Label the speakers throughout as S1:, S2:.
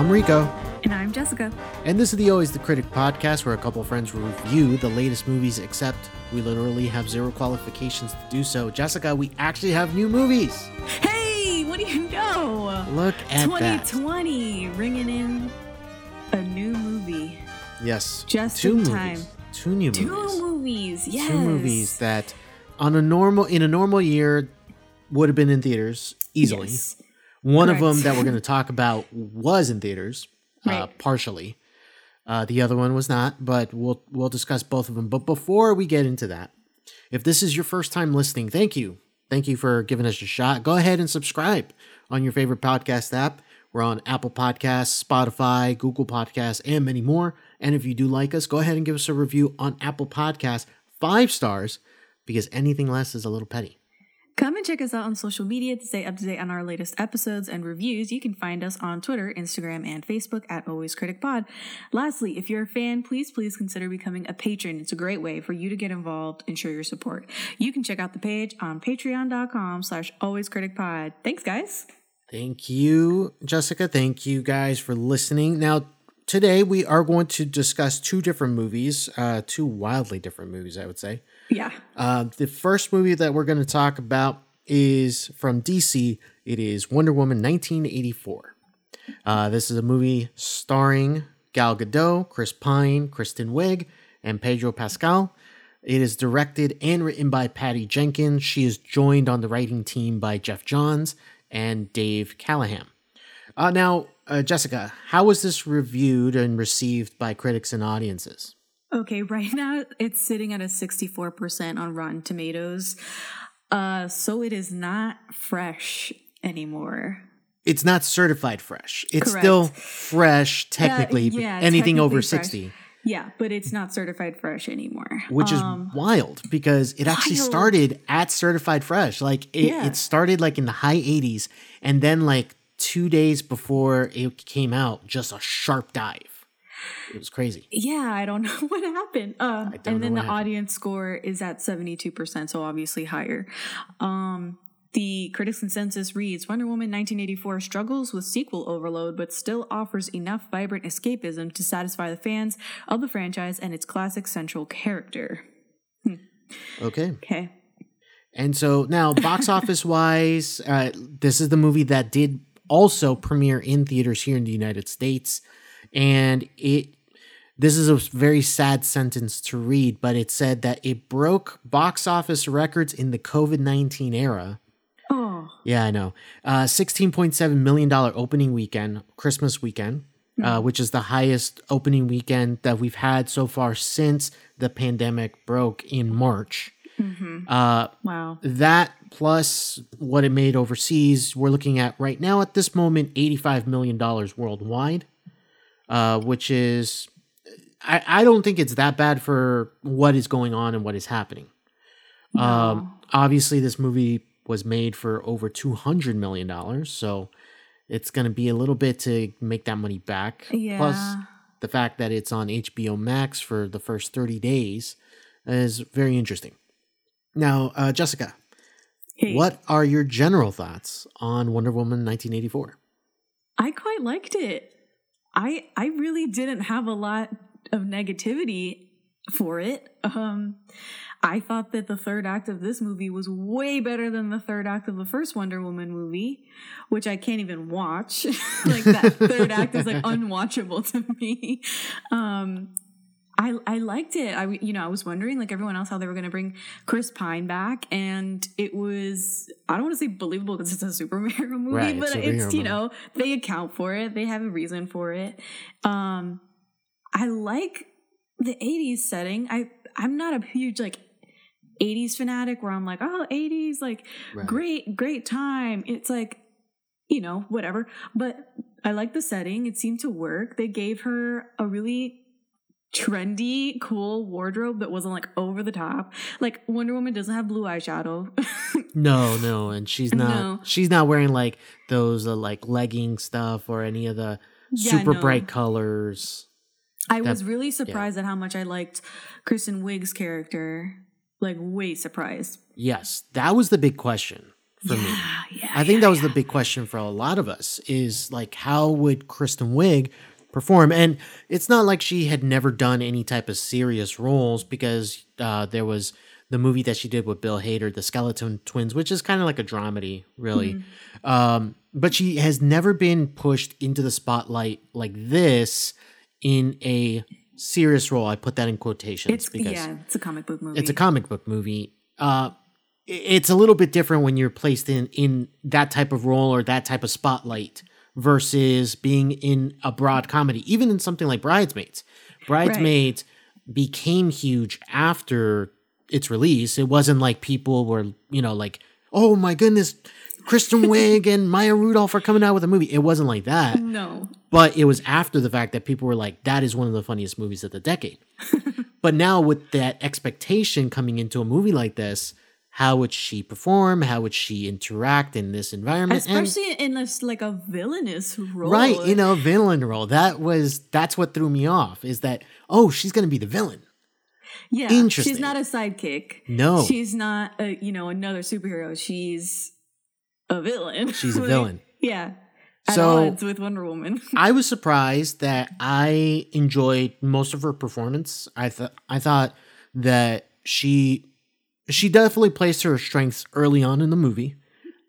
S1: I'm Rico.
S2: And I'm Jessica.
S1: And this is the Always the Critic podcast where a couple of friends review the latest movies, except we literally have zero qualifications to do so. Jessica, we actually have new movies.
S2: Hey, what do you know?
S1: Look at
S2: 2020 that. ringing in a new movie.
S1: Yes.
S2: Just
S1: two
S2: in
S1: movies.
S2: time.
S1: Two new
S2: Two
S1: movies.
S2: movies, yes.
S1: Two movies that on a normal in a normal year would have been in theaters easily.
S2: Yes.
S1: One
S2: Correct.
S1: of them that we're going to talk about was in theaters, uh, partially. Uh, the other one was not, but we'll we'll discuss both of them. But before we get into that, if this is your first time listening, thank you, thank you for giving us a shot. Go ahead and subscribe on your favorite podcast app. We're on Apple Podcasts, Spotify, Google Podcasts, and many more. And if you do like us, go ahead and give us a review on Apple Podcasts, five stars, because anything less is a little petty.
S2: Come and check us out on social media to stay up to date on our latest episodes and reviews. You can find us on Twitter, Instagram, and Facebook at Always Critic Pod. Lastly, if you're a fan, please, please consider becoming a patron. It's a great way for you to get involved and show your support. You can check out the page on patreon.com slash Always Critic Pod. Thanks, guys.
S1: Thank you, Jessica. Thank you guys for listening. Now, today we are going to discuss two different movies, uh, two wildly different movies, I would say.
S2: Yeah.
S1: Uh, the first movie that we're going to talk about is from DC. It is Wonder Woman 1984. Uh, this is a movie starring Gal Gadot, Chris Pine, Kristen Wiig, and Pedro Pascal. It is directed and written by Patty Jenkins. She is joined on the writing team by Geoff Johns and Dave Callaham. Uh, now, uh, Jessica, how was this reviewed and received by critics and audiences?
S2: Okay, right now it's sitting at a 64% on Rotten Tomatoes. Uh, so it is not fresh anymore.
S1: It's not certified fresh. It's
S2: Correct.
S1: still fresh, technically. but
S2: yeah,
S1: anything over
S2: technically fresh.
S1: 60,
S2: Yeah, but it's not certified fresh anymore.
S1: which is
S2: Um,
S1: wild because it actually
S2: wild.
S1: started at certified fresh. Like it,
S2: Yeah.
S1: it started like in the high 80s, and then like two days before it came out, just a sharp dive. It was crazy.
S2: yeah, I don't know what happened. Uh,
S1: don't
S2: and then the
S1: happened.
S2: audience score is at 72%, so obviously higher. Um, the critics' consensus reads Wonder Woman 1984 struggles with sequel overload, but still offers enough vibrant escapism to satisfy the fans of the franchise and its classic central character.
S1: Okay.
S2: Okay.
S1: And so now, box office wise, uh, this is the movie that did also premiere in theaters here in the United States, and it. This is a very sad sentence to read, but it said that it broke box office records in the COVID nineteen era.
S2: Oh,
S1: Yeah, I know. Uh, sixteen point seven million dollar opening weekend, Christmas weekend, uh, which is the highest opening weekend that we've had so far since the pandemic broke in March. Mhm. Uh,
S2: wow.
S1: that plus what it made overseas, we're looking at right now at this moment $85 million worldwide, uh, which is, I, I don't think it's that bad for what is going on and what is happening. Um, obviously, this movie was made for over $200 million, so it's going to be a little bit to make that money back. Plus, the fact that it's on HBO Max for the first 30 days is very interesting. Now, uh, Jessica,
S2: Hey,
S1: what are your general thoughts on Wonder Woman 1984?
S2: I quite liked it. I I really didn't have a lot of negativity for it. Um I thought that the third act of this movie was way better than the third act of the first Wonder Woman movie, which I can't even watch. like that third act is like unwatchable to me. Um I, I liked it. I you know I was wondering like everyone else how they were going to bring Chris Pine back, and it was I don't want to say believable because it's a superhero movie,
S1: Right,
S2: but
S1: it's
S2: it's, you know they account for it. They have a reason for it. Um, I like the '80s setting. I I'm not a huge like '80s fanatic where I'm like oh '80s like
S1: Right.
S2: great great time. It's like you know whatever, but I like the setting. It seemed to work. They gave her a really trendy, cool wardrobe that wasn't like over the top. Like Wonder Woman doesn't have blue eyeshadow.
S1: No, no, and she's not.
S2: No.
S1: She's not wearing like those uh, like legging stuff or any of the
S2: Yeah,
S1: super
S2: no.
S1: bright colors.
S2: I
S1: That-
S2: was really surprised at how much I liked Kristen Wiig's character. Like way surprised.
S1: Yes, that was the big question for me.
S2: Yeah, yeah.
S1: I think
S2: yeah,
S1: that was
S2: yeah.
S1: the big question for a lot of us is like how would Kristen Wiig perform? And it's not like she had never done any type of serious roles because uh, there was the movie that she did with Bill Hader, The Skeleton Twins, which is kind of like a dramedy, really.
S2: Mm-hmm.
S1: Um, but she has never been pushed into the spotlight like this in a serious role. I put that in quotations
S2: It's
S1: because
S2: yeah, it's a comic book movie.
S1: it's a comic book movie. Uh, it's a little bit different when you're placed in in that type of role or that type of spotlight versus being in a broad comedy. Even in something like Bridesmaids, Bridesmaids became huge after its release. It wasn't like people were you know like oh my goodness. Kristen Wiig and Maya Rudolph are coming out with a movie. It wasn't like that
S2: no.
S1: but it was after the fact that people were like, that is one of the funniest movies of the decade. but now, with that expectation coming into a movie like this, how would she perform? How would she interact in this environment? And-
S2: Especially in this like a villainous role.
S1: right, you know, villain role. That was that's what threw me off. Is that oh, she's gonna be the villain?
S2: Yeah.
S1: Interesting.
S2: She's not a sidekick.
S1: No.
S2: She's not a you know, another superhero. She's a villain.
S1: She's a
S2: Like,
S1: villain.
S2: Yeah. At
S1: So-
S2: with Wonder Woman.
S1: I was surprised that I enjoyed most of her performance. I thought I thought that she she definitely placed her strengths early on in the movie,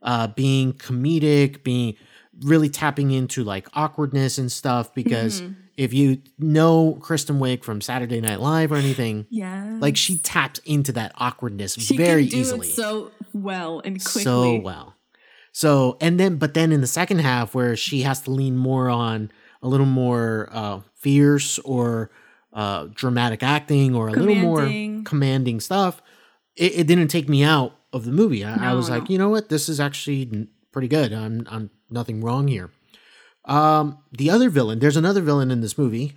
S1: uh, being comedic, being really tapping into like awkwardness and stuff. Because
S2: Mm-hmm.
S1: if you know Kristen Wiig from Saturday Night Live or anything,
S2: yeah.
S1: like she taps into that awkwardness
S2: she
S1: very easily
S2: so well and quickly.
S1: so well. So and then but then in the second half where she has to lean more on a little more uh fierce or uh dramatic acting or a little more
S2: Commanding.
S1: commanding stuff, it, it didn't take me out of the movie. I, I
S2: No,
S1: was like, you know what, this is actually pretty good. I'm I'm nothing wrong here. Um the other villain, there's another villain in this movie.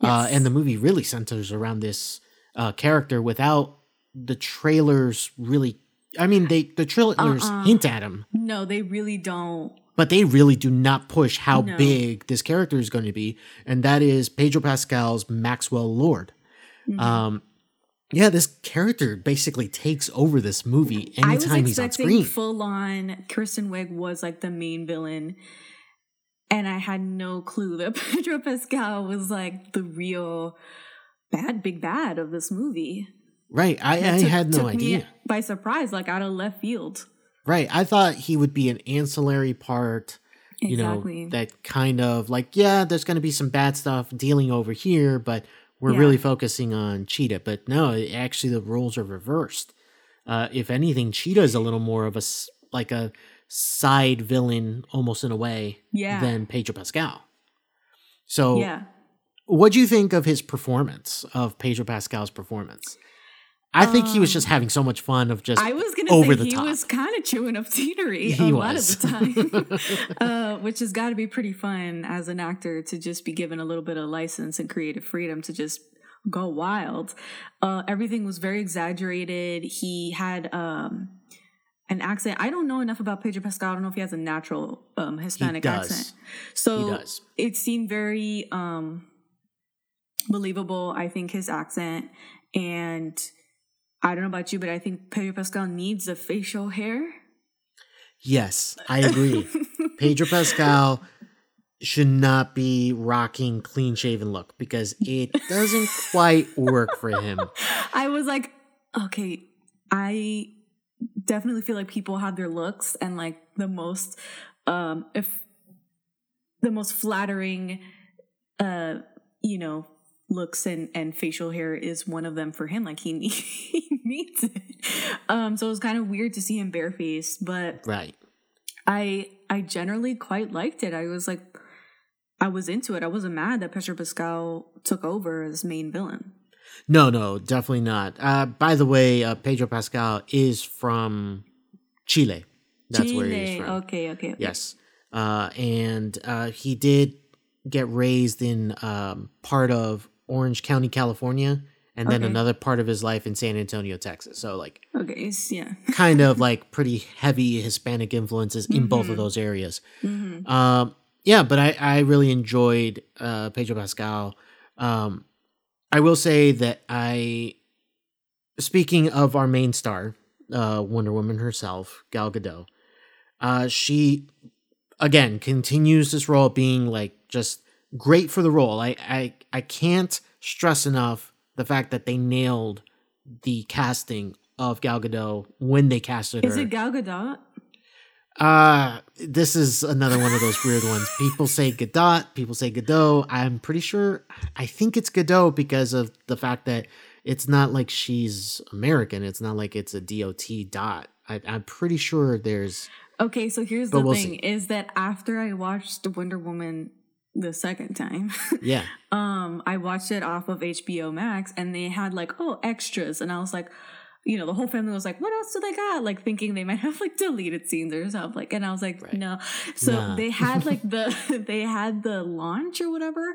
S1: Uh and the movie really centers around this uh character without the trailers really I mean they the trailers
S2: Uh-uh.
S1: hint at him,
S2: No, they really don't.
S1: but they really do not push how
S2: No.
S1: big this character is going to be, and that is Pedro Pascal's Maxwell Lord.
S2: Mm-hmm.
S1: Um yeah, this character basically takes over this movie anytime he's on screen.
S2: full on Kristen Wiig was like the main villain. And I had no clue that Pedro Pascal was like the real bad, big bad of this movie.
S1: right. I, I
S2: took-
S1: had no idea.
S2: by surprise, like out of left field.
S1: Right. I thought he would be an ancillary part, you
S2: Exactly.
S1: know, that kind of like, yeah, there's going to be some bad stuff dealing over here, but we're
S2: Yeah.
S1: really focusing on Cheetah. But no, actually, the roles are reversed. Uh, if anything, Cheetah is a little more of a like a side villain, almost in a way,
S2: Yeah.
S1: than Pedro Pascal. So,
S2: yeah.
S1: what do you think of his performance of Pedro Pascal's performance? I think he was
S2: Um,
S1: just having so much fun of just
S2: I was gonna
S1: over
S2: say
S1: the
S2: he
S1: top.
S2: was kind of chewing up scenery
S1: He
S2: a
S1: was.
S2: lot of the time, uh, which has got to be pretty fun as an actor to just be given a little bit of license and creative freedom to just go wild. Uh, everything was very exaggerated. He had um, an accent. I don't know enough about Pedro Pascal. I don't know if he has a natural um, Hispanic accent. So
S1: He does.
S2: it seemed very um, believable. I think his accent and. I don't know about you, but I think Pedro Pascal needs a facial hair.
S1: Yes, I agree. Pedro Pascal should not be rocking clean shaven look because it doesn't quite work for him.
S2: I was like, okay, I definitely feel like people have their looks and like the most um if the most flattering uh you know looks and and facial hair is one of them for him like he, need- he needs it um so it was kind of weird to see him barefaced but
S1: Right.
S2: I I generally quite liked it. I was like I was into it. I wasn't mad that Pedro Pascal took over as main villain.
S1: No, no, definitely not. Uh, by the way, uh, Pedro Pascal is from Chile. That's where he's
S2: Chile.
S1: from.
S2: Okay, okay. okay.
S1: Yes. Uh, and uh, he did get raised in um, part of Orange County, California, and then
S2: Okay.
S1: another part of his life in San Antonio, Texas. So, like,
S2: Okay, yeah.
S1: kind of like pretty heavy Hispanic influences in both of those areas. Um, yeah, but I, I really enjoyed uh, Pedro Pascal. Um, I will say that I, speaking of our main star, uh, Wonder Woman herself, Gal Gadot, Uh, she again continues this role being like just great for the role. I I I can't stress enough the fact that they nailed the casting of Gal Gadot when they casted
S2: Is
S1: her.
S2: it Gal Gadot?
S1: Uh, this is another one of those weird ones. People say Gadot, people say Godot. I'm pretty sure, I think it's Godot because of the fact that it's not like she's American. It's not like it's a DOT dot. I, I'm pretty sure there's,
S2: Okay, so here's the
S1: we'll
S2: thing:
S1: see.
S2: is that after I watched Wonder Woman the second time,
S1: yeah,
S2: um, I watched it off of HBO Max, and they had like oh extras, and I was like, you know, the whole family was like, "What else do they got?" Like thinking they might have like deleted scenes or something. Like, and I was like,
S1: Right.
S2: no. So
S1: Nah.
S2: they had like the they had the launch or whatever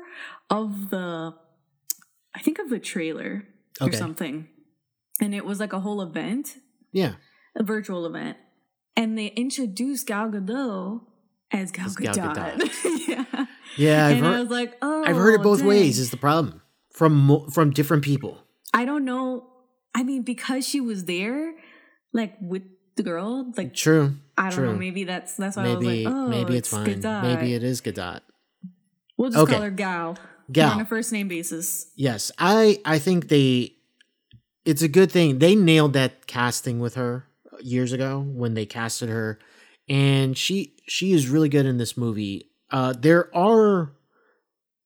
S2: of the, I think of the trailer or something, and it was like a whole event
S1: yeah.
S2: a virtual event, and they introduced Gal Gadot as Gal
S1: As Gal
S2: Gadot. yeah,
S1: Yeah, I've
S2: and I
S1: heard,
S2: was like, oh,
S1: I've heard it oh, both
S2: dang.
S1: ways is the problem from, from different people.
S2: I don't know. I mean, because she was there, like with the girl, like
S1: True.
S2: I don't
S1: true.
S2: know. Maybe that's that's why
S1: Maybe,
S2: I was like, oh,
S1: maybe it's, fine.
S2: Gadot.
S1: Maybe it is Gadot.
S2: We'll just
S1: Okay.
S2: call her Gal.
S1: Gal.
S2: On a first name basis.
S1: Yes, I I think they it's a good thing. They nailed that casting with her years ago when they casted her and she she is really good in this movie. Uh there are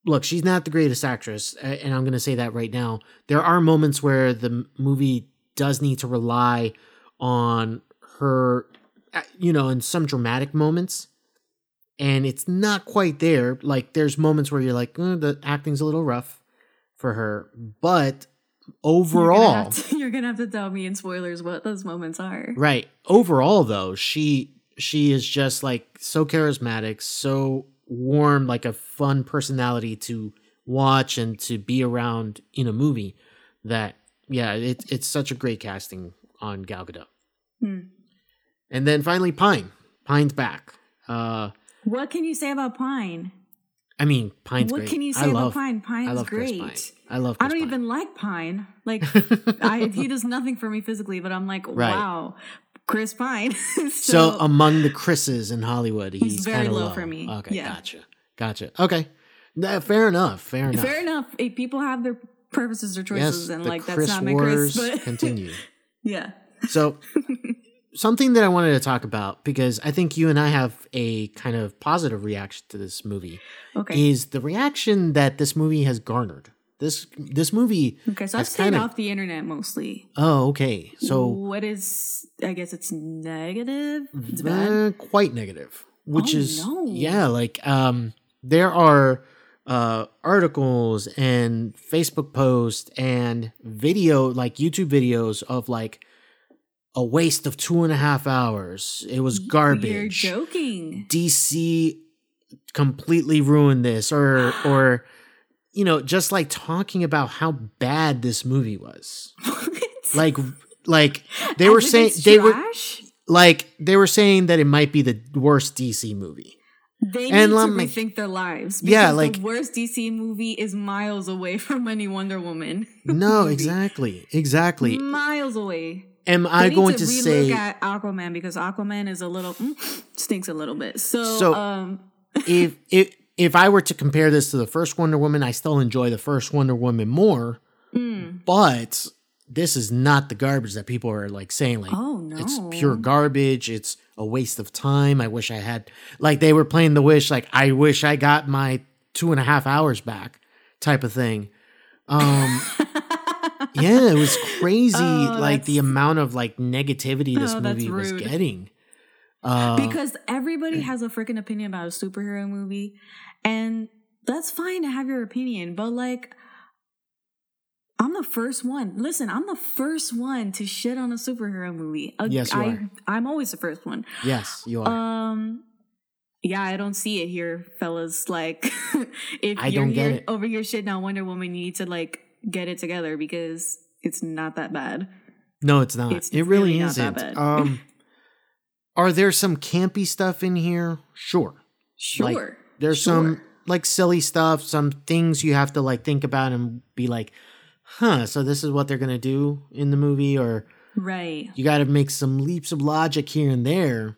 S1: look, she's not the greatest actress and I'm going to say that right now. There are moments where the movie does need to rely on her uh, you know, in some dramatic moments and it's not quite there. Like there's moments where you're like, "Uh, the acting's a little rough for her, but
S2: You're gonna,
S1: overall,
S2: to, you're gonna have to tell me in spoilers what those moments are.
S1: right? Overall, though, she she is just like so charismatic, so warm, like a fun personality to watch and to be around in a movie. That yeah, it, it's such a great casting on Gal Gadot.
S2: Hmm.
S1: And then finally, Pine. Pine's back. Uh,
S2: What can you say about Pine?
S1: I mean, Pine's
S2: what
S1: great.
S2: can you
S1: I
S2: say
S1: love,
S2: about Pine? Pine
S1: I
S2: is
S1: love Chris
S2: great.
S1: Pine. I love.
S2: I don't
S1: Pine.
S2: even like Pine. Like I, he does nothing for me physically, but I'm like,
S1: Right.
S2: wow, Chris Pine. so,
S1: So, among the Chris's in Hollywood, he's,
S2: very
S1: kinda
S2: low for me.
S1: Okay,
S2: Yeah.
S1: gotcha, gotcha. Okay, fair enough. Fair enough.
S2: fair enough. Eh, People have their purposes or choices,
S1: Yes,
S2: and like
S1: Chris
S2: that's not my Chris, but
S1: continue.
S2: yeah.
S1: So, something that I wanted to talk about because I think you and I have a kind of positive reaction to this movie
S2: Okay.
S1: is the reaction that this movie has garnered. This this movie.
S2: Okay. So I've stayed
S1: kinda-
S2: off the internet mostly.
S1: Oh, okay. So
S2: what is? I guess it's negative. It's bad.
S1: Uh, quite negative which
S2: Oh,
S1: is
S2: no.
S1: yeah like um there are uh articles and facebook posts and video like youtube videos of like a waste of two and a half hours it was garbage.
S2: You're joking.
S1: dc completely ruined this or or you know just like talking about how bad this movie was like like they were
S2: As if
S1: saying they were like they were saying that it might be the worst DC movie.
S2: They
S1: And
S2: need to
S1: me-
S2: rethink their lives.
S1: Yeah, like-
S2: the worst DC movie is miles away from any Wonder Woman.
S1: No,
S2: movie.
S1: exactly, exactly.
S2: Miles away.
S1: Am
S2: They
S1: I going
S2: to,
S1: to say
S2: at Aquaman because Aquaman is a little mm, stinks a little bit. So,
S1: So-
S2: um,
S1: if if if I were to compare this to the first Wonder Woman, I still enjoy the first Wonder Woman more.
S2: mm,
S1: But this is not the garbage that people are like saying. Like
S2: oh no,
S1: it's pure garbage. It's a waste of time. I wish I had like they were playing the wish. Like I wish I got my two and a half hours back, type of thing. Um. yeah, it was crazy.
S2: Oh,
S1: like the amount of like negativity this
S2: Oh,
S1: movie was getting. Uh,
S2: because everybody has a freaking opinion about a superhero movie, and that's fine to have your opinion, but like. I'm the first one. Listen, I'm the first one to shit on a superhero movie. Uh,
S1: Yes, you
S2: I,
S1: are.
S2: I'm always the first one.
S1: yes, you are.
S2: Um, yeah, I don't see it here, fellas. Like, if
S1: I
S2: you're
S1: don't get
S2: here
S1: it.
S2: over here shitting on Wonder Woman, you need to like get it together because it's not that bad.
S1: no, it's not.
S2: it's
S1: it really,
S2: really not that
S1: isn't.
S2: bad.
S1: Um, are there some campy stuff in here? Sure.
S2: Sure,
S1: There's
S2: Sure.
S1: some like silly stuff, some things you have to like think about and be like, huh, so this is what they're gonna do in the movie, or
S2: right.
S1: you gotta make some leaps of logic here and there.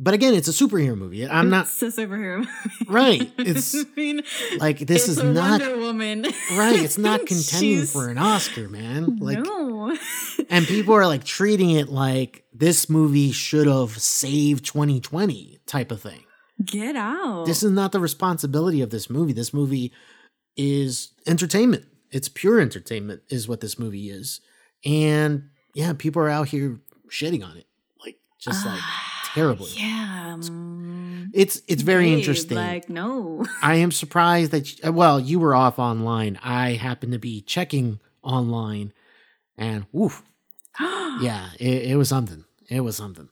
S1: But again, it's a superhero movie. I'm not
S2: It's a superhero movie.
S1: Right. It's-
S2: I mean,
S1: like this is not
S2: Wonder Woman.
S1: right. It's not contending
S2: She's-
S1: for an Oscar, man. Like
S2: no.
S1: and people are like treating it like this movie should have saved 2020 type of thing.
S2: Get out.
S1: This is not the responsibility of this movie. This movie is entertainment. It's pure entertainment is what this movie is. And yeah, people are out here shitting on it. Like just like terribly.
S2: yeah. um,
S1: It's it's very
S2: babe,
S1: interesting.
S2: Like, no.
S1: I am surprised that you, well, you were off online. I happened to be checking online and woof. Yeah, it, it was something. It was something.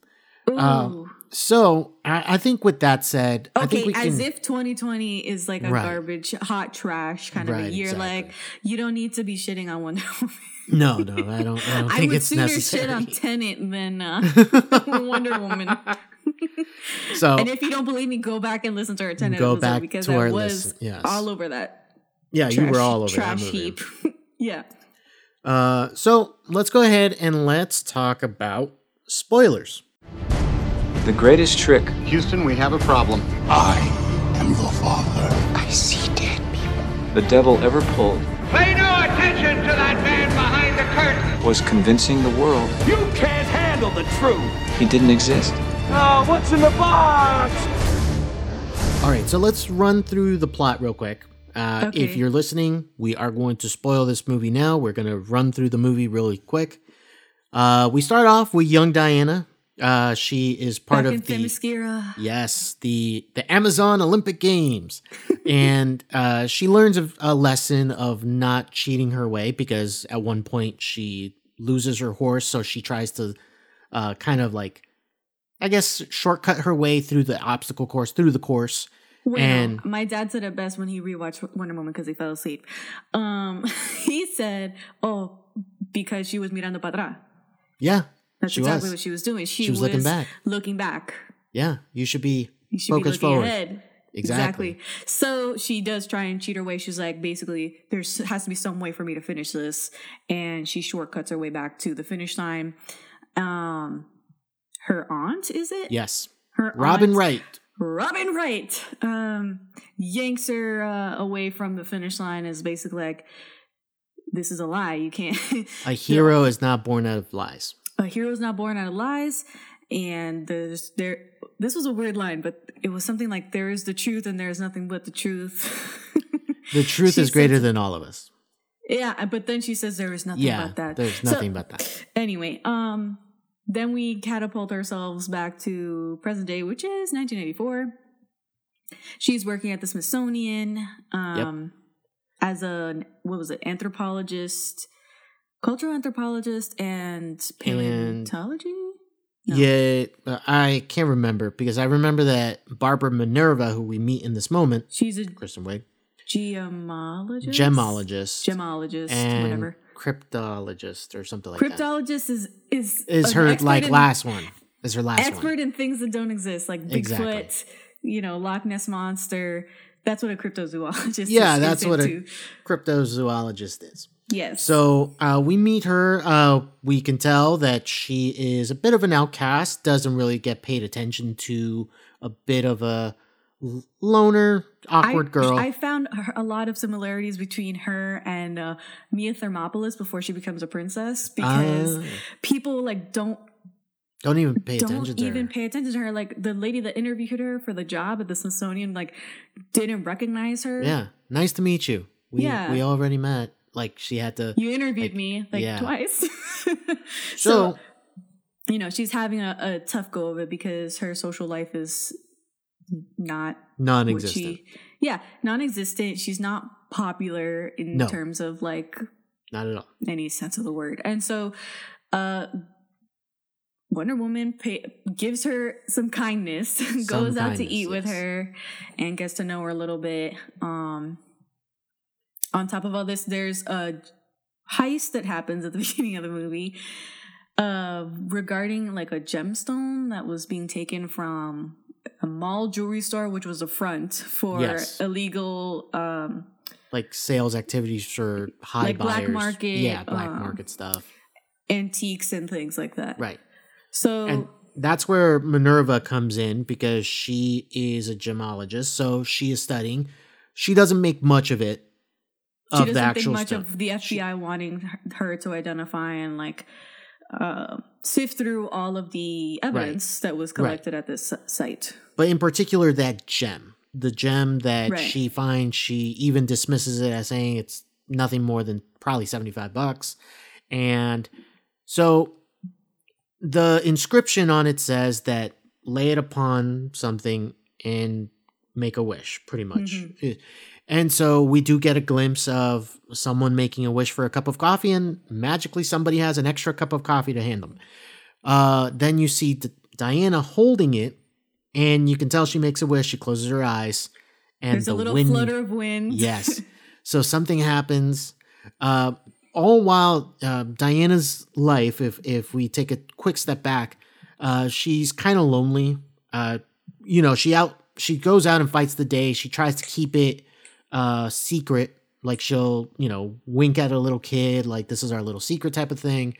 S1: Uh,
S2: Ooh.
S1: So I, I think with that said, I
S2: Okay,
S1: think we can.
S2: as if 2020 is like a
S1: Right.
S2: garbage, hot trash kind of a year.
S1: exactly.
S2: Like, you don't need to be shitting on Wonder Woman.
S1: no, no, I don't. I don't
S2: I would
S1: it's
S2: sooner
S1: necessary.
S2: shit on Tenet than uh, Wonder Woman.
S1: so
S2: And if you don't believe me, go back and listen to our Tenet
S1: Go
S2: episode
S1: back
S2: because
S1: to
S2: I
S1: our
S2: was
S1: yes.
S2: all over that.
S1: yeah, you were all over
S2: trash
S1: that movie.
S2: heap. yeah.
S1: Uh, so let's go ahead and let's talk about spoilers.
S3: The greatest trick
S4: Houston, we have a problem.
S5: I am your father. I see dead people.
S3: the devil ever pulled
S6: Pay no attention to that man behind the curtain.
S3: was convincing the world
S6: You can't handle the truth.
S3: he didn't exist.
S6: Oh, what's in the box?
S1: All right, so let's run through the plot real quick. Uh,
S2: Okay.
S1: If you're listening, we are going to spoil this movie now. We're going to run through the movie really quick. Uh, we start off with young Diana. Uh, she is part
S2: Back
S1: of the
S2: Themyscira.
S1: yes the the Amazon Olympic Games, and uh, she learns a, a lesson of not cheating her way because at one point she loses her horse, so she tries to uh, kind of like I guess shortcut her way through the obstacle course through the course.
S2: Wait,
S1: And-
S2: my dad said it best when he rewatched Wonder Woman because he fell asleep. Um, he said, "Oh, because she was Miranda Padra."
S1: Yeah,
S2: That's
S1: she
S2: exactly
S1: was.
S2: what she was doing. She,
S1: She was looking back.
S2: Looking back.
S1: Yeah, you should be
S2: You should
S1: focused
S2: be looking
S1: forward.
S2: ahead.
S1: Exactly.
S2: So she does try and cheat her way. She's like, basically, there has to be some way for me to finish this, and she shortcuts her way back to the finish line. Um, her aunt is it?
S1: Yes,
S2: her
S1: Robin
S2: aunt-
S1: Wright.
S2: Robin Wright um, yanks her uh, away from the finish line. Is basically like, this is a lie. You can't.
S1: A hero is not born out of lies.
S2: A hero's not born out of lies and there's there this was a weird line but it was something like there is the truth and there is nothing but the truth
S1: The truth
S2: She
S1: is greater than all of us.
S2: yeah but then she says there is nothing
S1: Yeah,
S2: but that
S1: there's
S2: So,
S1: nothing but that.
S2: anyway um then we catapult ourselves back to present day which is 1984 she's working at the smithsonian um as a what was it anthropologist cultural anthropologist and paleontology No.
S1: Yeah, I can't remember because I remember that Barbara Minerva, who we meet in this moment,
S2: she's a
S1: Kristen Wiig,
S2: gemologist
S1: gemologist,
S2: gemologist
S1: and
S2: whatever
S1: cryptologist or something like that.
S2: cryptologist is is
S1: Is her like
S2: in-
S1: last one? Is her last
S2: expert
S1: one?
S2: in things that don't exist like bigfoot
S1: Exactly.
S2: you know loch ness monster that's what a cryptozoologist is.
S1: Yeah,
S2: is,
S1: that's
S2: is
S1: what a cryptozoologist is.
S2: Yes
S1: So uh, we meet her. Uh, we can tell that she is a bit of an outcast. Doesn't really get paid attention to. A bit of a loner, awkward
S2: I,
S1: girl.
S2: I found her, a lot of similarities between her and uh, Mia Thermopolis before she becomes a princess because
S1: Ah.
S2: people like don't
S1: don't even pay
S2: don't
S1: attention to
S2: even
S1: her.
S2: pay attention to her. Like the lady that interviewed her for the job at the Smithsonian, like didn't recognize her.
S1: yeah, nice to meet you. We
S2: Yeah.
S1: we already met. Like she had to.
S2: You interviewed me like
S1: yeah.
S2: twice. so,
S1: so
S2: you know, she's having a, a tough go of it because her social life is not
S1: non-existent.
S2: she Yeah, non existent. She's not popular in
S1: No.
S2: terms of like
S1: Not at all.
S2: any sense of the word. And so uh Wonder Woman pay, gives her some kindness, goes out to eat with her and gets to know her a little bit. Um on top of all this there's a heist that happens at the beginning of the movie uh regarding like a gemstone that was being taken from a mall jewelry store which was a front for
S1: Yes.
S2: illegal um
S1: Like sales activities for high
S2: Like black market,
S1: Yeah, black
S2: um,
S1: market stuff.
S2: antiques and things like that.
S1: Right.
S2: So
S1: And that's where Minerva comes in because she is a gemologist, so she is studying. She doesn't make much of it
S2: She
S1: of
S2: doesn't
S1: the
S2: think much
S1: stuff.
S2: of the FBI wanting her- to identify and like uh, sift through all of the evidence that was collected at this site.
S1: but in particular that gem the gem that
S2: Right.
S1: she finds she even dismisses it as saying it's nothing more than probably 75 bucks and so the inscription on it says that lay it upon something and make a wish pretty much Eh, and so we do get a glimpse of someone making a wish for a cup of coffee and magically somebody has an extra cup of coffee to hand them uh, then you see D- diana holding it and you can tell she makes a wish. She closes her eyes, and
S2: There's
S1: the
S2: a little
S1: wind.
S2: flutter of wind.
S1: yes. So something happens. Uh, all while uh, Diana's life, if if we take a quick step back, uh, she's kind of lonely. Uh, you know, she out she goes out and fights the day. She tries to keep it uh, secret. Like she'll, you know, wink at a little kid, like this is our little secret type of thing.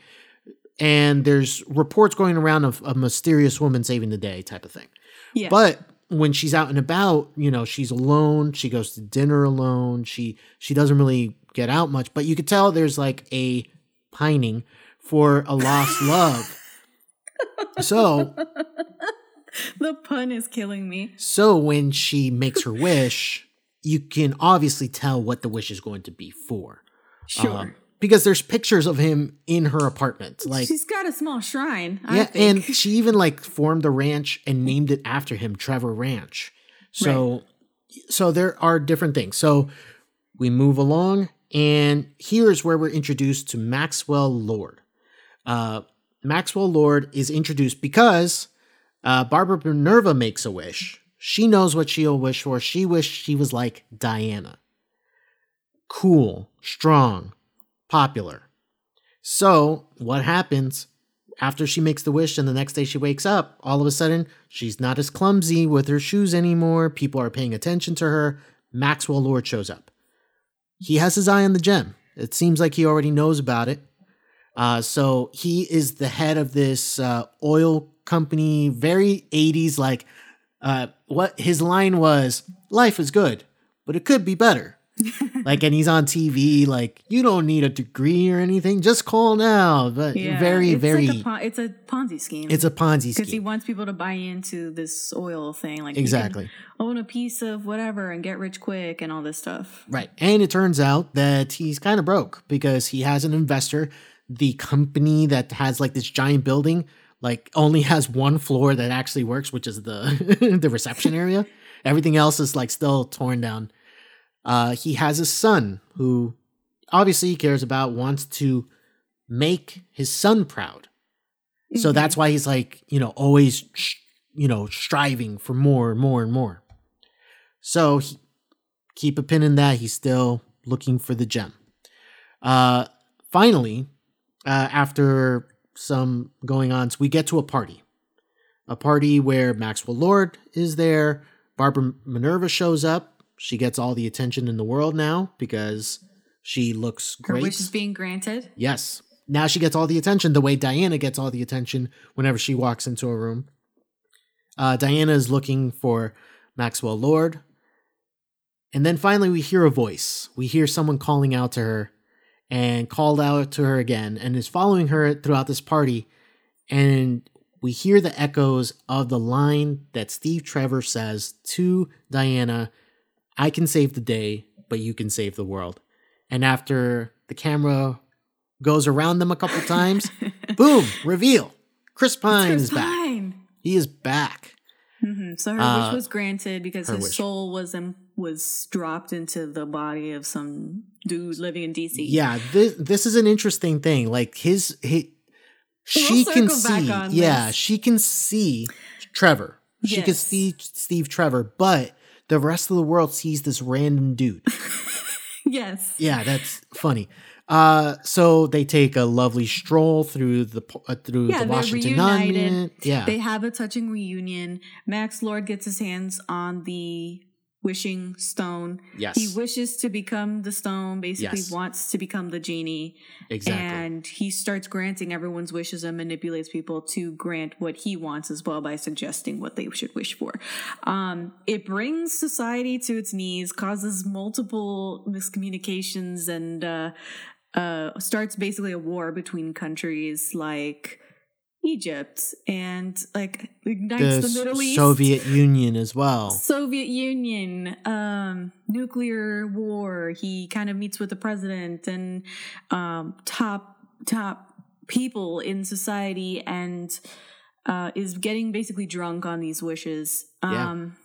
S1: And there's reports going around of a mysterious woman saving the day type of thing.
S2: yeah.
S1: But when she's out and about, you know, she's alone. She goes to dinner alone. She she doesn't really get out much, but you could tell there's like a pining for a lost love. So
S2: the pun is killing me.
S1: so when she makes her wish, you can obviously tell what the wish is going to be for.
S2: Sure.
S1: Um, because there's pictures of him in her apartment. Like
S2: She's got a small shrine. I
S1: yeah, and she even like formed a ranch and named it after him, Trevor Ranch. So so there are different things. So we move along and here's where we're introduced to Maxwell Lord. Uh Maxwell Lord is introduced because uh Barbara Minerva makes a wish. She knows what she'll wish for. She wished she was like Diana. Cool, strong, popular. So, what happens after she makes the wish and the next day she wakes up? All of a sudden, she's not as clumsy with her shoes anymore. People are paying attention to her. Maxwell Lord shows up. He has his eye on the gem. It seems like he already knows about it. Uh, so, he is the head of this uh, oil company, very 80s. Like, uh, what his line was life is good, but it could be better like and he's on tv like you don't need a degree or anything just call now but
S2: yeah,
S1: very
S2: it's
S1: very
S2: Like a pon- it's a Ponzi scheme.
S1: it's a ponzi scheme.
S2: because he wants people to buy into this oil thing. Like
S1: exactly
S2: own a piece of whatever and get rich quick and all this stuff.
S1: right and it turns out that he's kind of broke because he has an investor the company that has like this giant building like only has one floor that actually works which is the the reception area. Everything else is like still torn down. Uh he has a son who obviously he cares about wants to make his son proud. So that's why he's like you know always you know striving for more and more and more. So he, keep a pin in that. He's still looking for the gem. Uh finally uh after some going on so we get to a party a party where maxwell lord is there barbara minerva shows up she gets all the attention in the world now because she looks
S2: Her
S1: great
S2: wish is being granted.
S1: Yes. Now she gets all the attention the way Diana gets all the attention whenever she walks into a room. Uh, Diana is looking for Maxwell Lord. And then finally, we hear a voice. We hear someone calling out to her and called out to her again and is following her throughout this party. And we hear the echoes of the line that Steve Trevor says to Diana I can save the day, but you can save the world. And after the camera goes around them a couple times, boom, reveal. Chris Pine
S2: Chris
S1: is back. He is back.
S2: Mhm. So her
S1: Uh,
S2: wish was granted because his
S1: wish.
S2: soul was in, was dropped into the body of some dude living in DC.
S1: Yeah, this this is an interesting thing. Like his he she
S2: We'll
S1: can see. Yeah,
S2: this.
S1: she can see Trevor. She can see Steve Trevor, but the rest of the world sees this random dude.
S2: Yes.
S1: Yeah, that's funny. Uh, so they take a lovely stroll through the uh, through
S2: Yeah,
S1: the Washington
S2: reunited.
S1: Monument. Yeah,
S2: They have a touching reunion. Max Lord gets his hands on the wishing stone.
S1: Yes.
S2: He wishes to become the stone, basically
S1: Yes.
S2: wants to become the genie.
S1: Exactly.
S2: And he starts granting everyone's wishes and manipulates people to grant what he wants as well by suggesting what they should wish for. Um, it brings society to its knees, causes multiple miscommunications, and uh, uh, starts basically a war between countries like Egypt and like ignites the,
S1: the
S2: Middle East.
S1: Soviet Union as well.
S2: Soviet Union, um, nuclear war. He kind of meets with the president and um, top top people in society, and uh, is getting basically drunk on these wishes.
S1: Yeah.
S2: Um,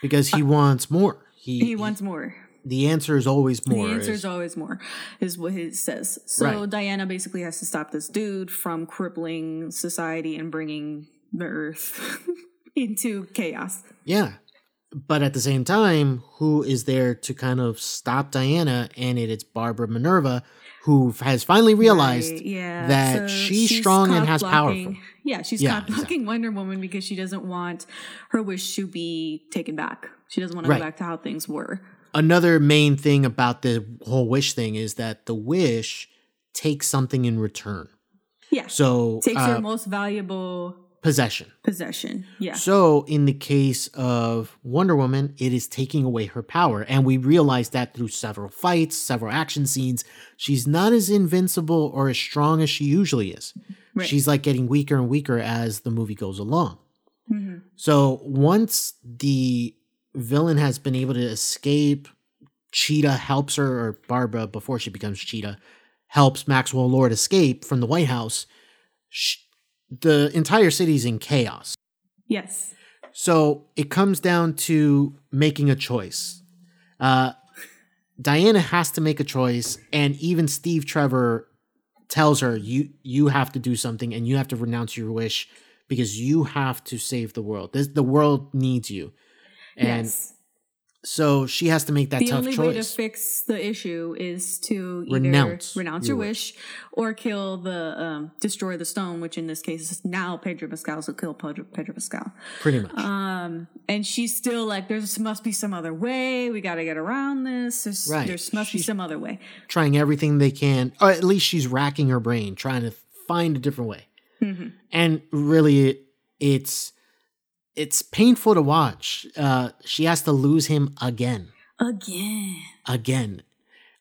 S1: Because he wants more. He,
S2: He wants more.
S1: The answer is always more.
S2: the answer
S1: is-
S2: is always more, is what it says. So
S1: Right.
S2: Diana basically has to stop this dude from crippling society and bringing the Earth into chaos.
S1: Yeah. But at the same time, who is there to kind of stop Diana? And it, it's Barbara Minerva, who has finally realized
S2: Right, yeah,
S1: that
S2: so
S1: she's, strong and has power.
S2: Yeah, she's
S1: Yeah,
S2: blocking Wonder Woman because she doesn't want her wish to be taken back. She doesn't want to
S1: Right.
S2: go back to how things were.
S1: Another main thing about the whole wish thing is that the wish takes something in return.
S2: Yeah,
S1: So
S2: takes
S1: uh,
S2: her most valuable
S1: possession.
S2: possession. Yeah,
S1: So in the case of Wonder Woman, it is taking away her power. And we realize that through several fights, several action scenes. She's not as invincible or as strong as she usually is.
S2: Right.
S1: She's like getting weaker and weaker as the movie goes along.
S2: Mm-hmm.
S1: So once the villain has been able to escape, Cheetah helps her, or Barbara before she becomes Cheetah, helps Maxwell Lord escape from the White House. Sh- the entire city's in chaos.
S2: yes,
S1: So it comes down to making a choice. Uh, Diana has to make a choice, and even Steve Trevor tells her, "You you have to do something, and you have to renounce your wish because you have to save the world. This, the world needs you." And
S2: yes.
S1: so she has to make that
S2: The
S1: tough
S2: only way to fix the issue is to either
S1: Renounce
S2: renounce,
S1: your
S2: your wish or kill the um, destroy the stone, which in this case is now Pedro Pascal. So kill Pedro, Pedro Pascal.
S1: Pretty much.
S2: Um, and she's still like, there's must be some other way. We got to get around this. There's,
S1: Right.
S2: There's must be some other way.
S1: trying everything they can, or at least she's racking her brain, trying to find a different way.
S2: Mm-hmm.
S1: And really, it, it's it's painful to watch. Uh, she has to lose him again,
S2: Again.
S1: again.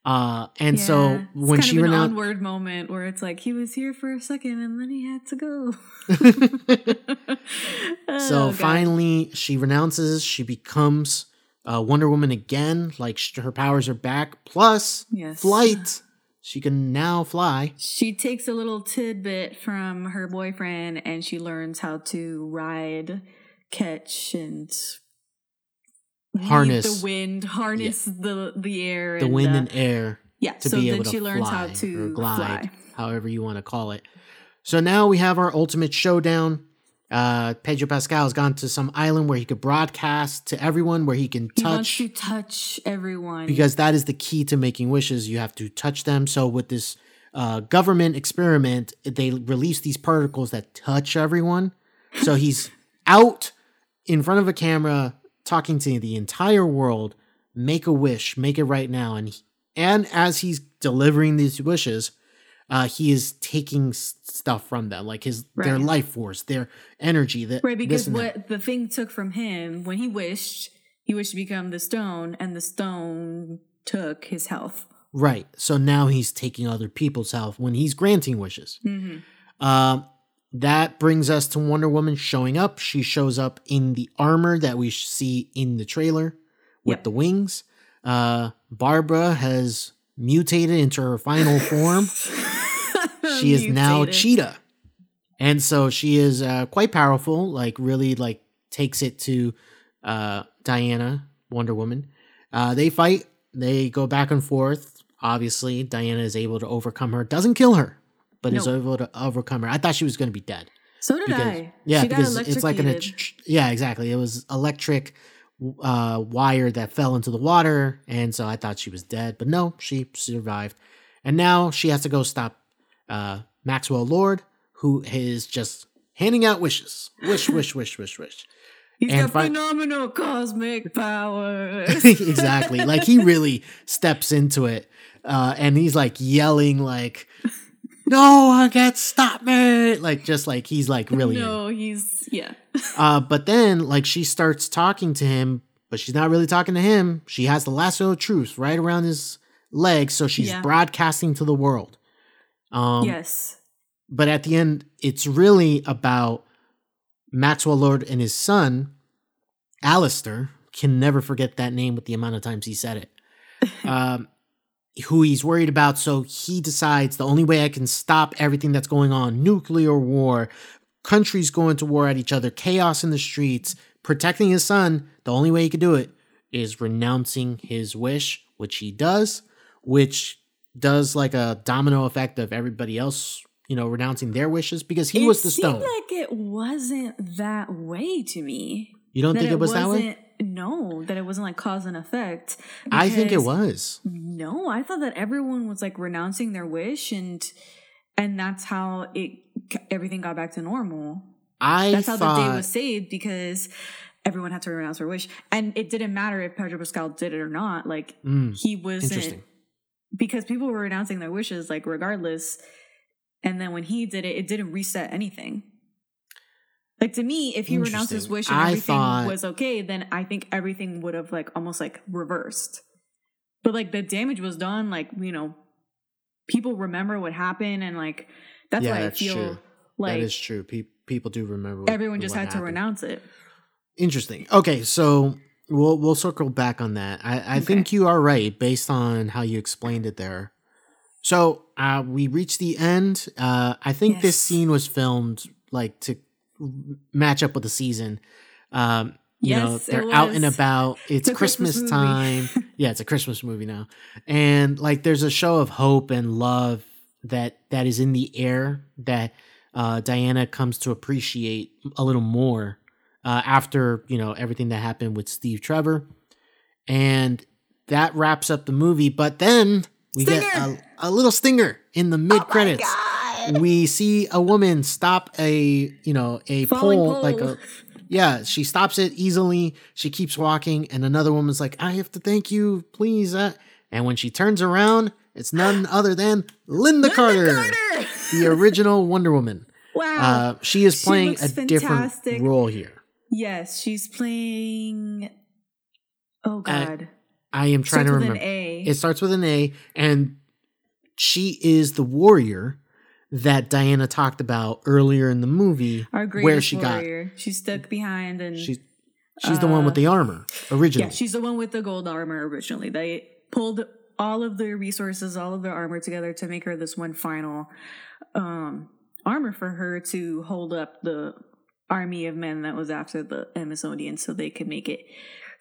S1: Uh, and
S2: Yeah.
S1: so when
S2: kind
S1: she
S2: of an
S1: renounced,
S2: onward moment where it's like he was here for a second and then he had to go.
S1: so
S2: Oh,
S1: finally she renounces. She becomes uh, Wonder Woman again. Like sh- her powers are back. Plus
S2: Yes.
S1: flight. She can now fly.
S2: She takes a little tidbit from her boyfriend and she learns how to ride, catch, and
S1: Harness.
S2: the wind, harness the the air,
S1: The
S2: and,
S1: wind
S2: uh,
S1: and air.
S2: yeah.
S1: to
S2: so
S1: be
S2: then
S1: able to
S2: she learns
S1: fly
S2: how to
S1: glide,
S2: fly.
S1: however you want to call it. So now we have our ultimate showdown. Uh, Pedro Pascal has gone to some island where he could broadcast to everyone, where he can
S2: He wants
S1: touch,
S2: to touch everyone.
S1: because that is the key to making wishes. You have to touch them. So with this uh, government experiment, they release these particles that touch everyone. So he's out in front of a camera talking to the entire world. Make a wish, make it right now, and and as he's delivering these wishes, uh, he is taking s- stuff from them, like his their life force, their energy. That
S2: right, because
S1: and that.
S2: what the thing took from him when he wished, he wished to become the stone, and the stone took his health.
S1: Right. So now he's taking other people's health when he's granting wishes.
S2: Mm-hmm.
S1: Um, that brings us to Wonder Woman showing up. She shows up in the armor that we see in the trailer with
S2: Yep.
S1: the wings. Uh, Barbara has mutated into her final form. she is now Cheetah. And so she is uh, quite powerful, like really like takes it to uh, Diana, Wonder Woman. Uh, they fight, they go back and forth. Obviously, Diana is able to overcome her, doesn't kill her, but is
S2: No.
S1: able to overcome her. I thought she was going to be dead.
S2: So did
S1: Because,
S2: I.
S1: yeah,
S2: she
S1: because it's like an yeah, exactly. It was electric uh, wire that fell into the water, and so I thought she was dead, but no, she survived. And now she has to go stop uh, Maxwell Lord, who is just handing out wishes, wish, wish, wish, wish, wish.
S2: He's
S1: And
S2: got
S1: fi-
S2: phenomenal cosmic powers.
S1: exactly. Like he really steps into it. Uh, and he's like yelling like no one can stop me like just like he's like really in
S2: no, he's yeah.
S1: Uh, but then, like, she starts talking to him, but she's not really talking to him. She has the lasso of truth right around his leg, so she's
S2: Yeah.
S1: broadcasting to the world. Um,
S2: yes.
S1: But at the end, it's really about Maxwell Lord and his son, Alistair. Can never forget that name with the amount of times he said it. um, who he's worried about. So he decides the only way I can stop everything that's going on nuclear war, countries going to war at each other, chaos in the streets, protecting his son the only way he could do it is renouncing his wish, which he does, which does like a domino effect of everybody else, you know, renouncing their wishes because he
S2: it
S1: was the stone.
S2: like it wasn't that way to me.
S1: you don't think it was that way?
S2: No, that it wasn't like cause and effect.
S1: I think it was.
S2: No, I thought that everyone was like renouncing their wish and and that's how it everything got back to normal.
S1: I
S2: That's how
S1: thought
S2: the day was saved because everyone had to renounce their wish, and it didn't matter if Pedro Pascal did it or not. Like
S1: Mm,
S2: he wasn't
S1: interesting.
S2: because people were renouncing their wishes, like regardless. And then when he did it, it didn't reset anything. Like to me, if he renounced his wish and
S1: I
S2: everything
S1: thought-
S2: was okay, then I think everything would have like almost like reversed. But like the damage was done, like you know, people remember what happened, and like that's
S1: Yeah,
S2: why I feel
S1: true.
S2: like
S1: that is true. Pe- people do remember. what-
S2: everyone just had to renounce it.
S1: Interesting. Okay, so we'll we'll circle back on that. I, I think you are right based on how you explained it there. So uh, we reached the end. Uh, I think this scene was filmed like to match up with the season. Um, you know,
S2: Yes, it
S1: they're out and about. It's
S2: Christmas
S1: Christmas, time. yeah, it's a Christmas movie now, and like there's a show of hope and love that that is in the air that uh, Diana comes to appreciate a little more uh, after you know everything that happened with Steve Trevor, and that wraps up the movie. But then we get a, a little stinger in the mid credits. We see a woman stop a you know a
S2: Falling
S1: pole,
S2: pole.
S1: like a yeah she stops it easily she keeps walking and another woman's like i have to thank you please uh, and when she turns around it's none other than Lynda, carter,
S2: Carter!
S1: the original wonder woman
S2: Wow.
S1: uh, she is playing
S2: looks
S1: a different role here
S2: yes, she's playing. Oh God.
S1: i am trying
S2: Starts
S1: to
S2: with
S1: remember
S2: An A.
S1: it starts with an a and she is the warrior that diana talked about earlier in the movie where she
S2: warrior. She's stuck behind and
S1: got she's she's the one with the armor originally
S2: Uh, yeah, she's the one with the gold armor originally. They pulled all of their resources, all of their armor together to make her this one final um armor for her to hold up the army of men that was after the Amazonians so they could make it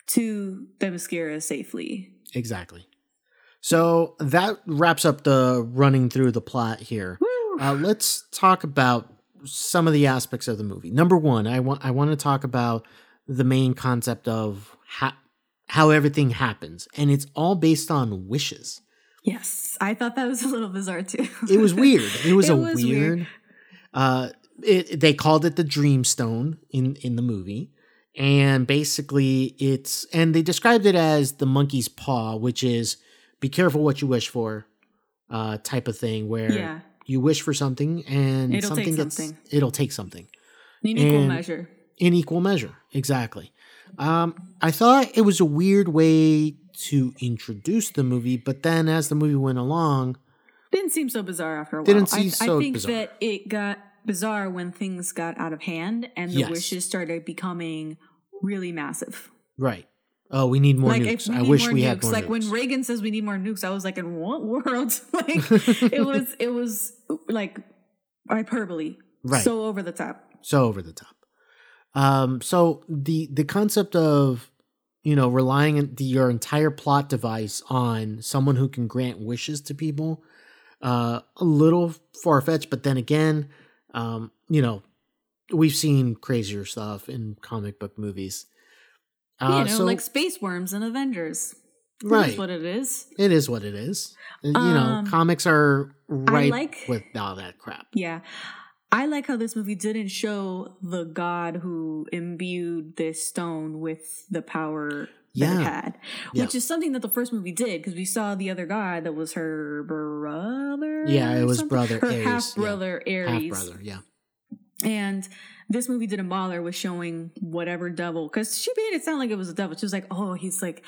S2: to the Themyscira safely.
S1: Exactly. So that wraps up the running through the plot here. Uh, let's talk about some of the aspects of the movie. Number one, I want I want to talk about the main concept of how how everything happens, and it's all based on wishes.
S2: Yes, I thought that was a little bizarre too.
S1: It was weird. It was
S2: It
S1: a
S2: was
S1: weird.
S2: weird.
S1: Uh, it, they called it the Dreamstone in in the movie, and basically it's and they described it as the monkey's paw, which is be careful what you wish for, uh, type of thing where
S2: Yeah.
S1: You wish for something and
S2: It'll take
S1: something gets
S2: something.
S1: it'll take something
S2: In equal
S1: And-
S2: measure.
S1: in equal measure. Exactly. Um, I thought it was a weird way to introduce the movie, but then as the movie went along,
S2: Didn't seem so bizarre after a while.
S1: Didn't seem
S2: I,
S1: so
S2: I think
S1: bizarre.
S2: that it got bizarre when things got out of hand and the
S1: Yes.
S2: wishes started becoming really massive.
S1: right. Oh, we need more
S2: like
S1: nukes. I wish
S2: more
S1: we
S2: nukes,
S1: had more
S2: like
S1: nukes.
S2: when Reagan says we need more nukes, I was like, in what world? like it was, it was like hyperbole,
S1: Right.
S2: So over the top.
S1: so over the top. Um, so the the concept of you know relying the, your entire plot device on someone who can grant wishes to people, uh, a little far fetched. But then again, um, you know, we've seen crazier stuff in comic book movies. Uh,
S2: you know,
S1: so
S2: like space worms and Avengers.
S1: Right.
S2: That's what it is.
S1: it is what it is. Uh, you know,
S2: Um,
S1: comics are right
S2: like-
S1: with all that crap.
S2: Yeah. I like how this movie didn't show the god who imbued this stone with the power that
S1: Yeah.
S2: it had,
S1: Yeah.
S2: which is something that the first movie did because we saw the other guy that was her brother.
S1: Yeah, it was
S2: something?
S1: brother
S2: her
S1: Ares,
S2: half brother
S1: Half brother, yeah.
S2: and this movie didn't bother with showing whatever devil because she made it sound like it was a devil. She was like, "Oh, he's like,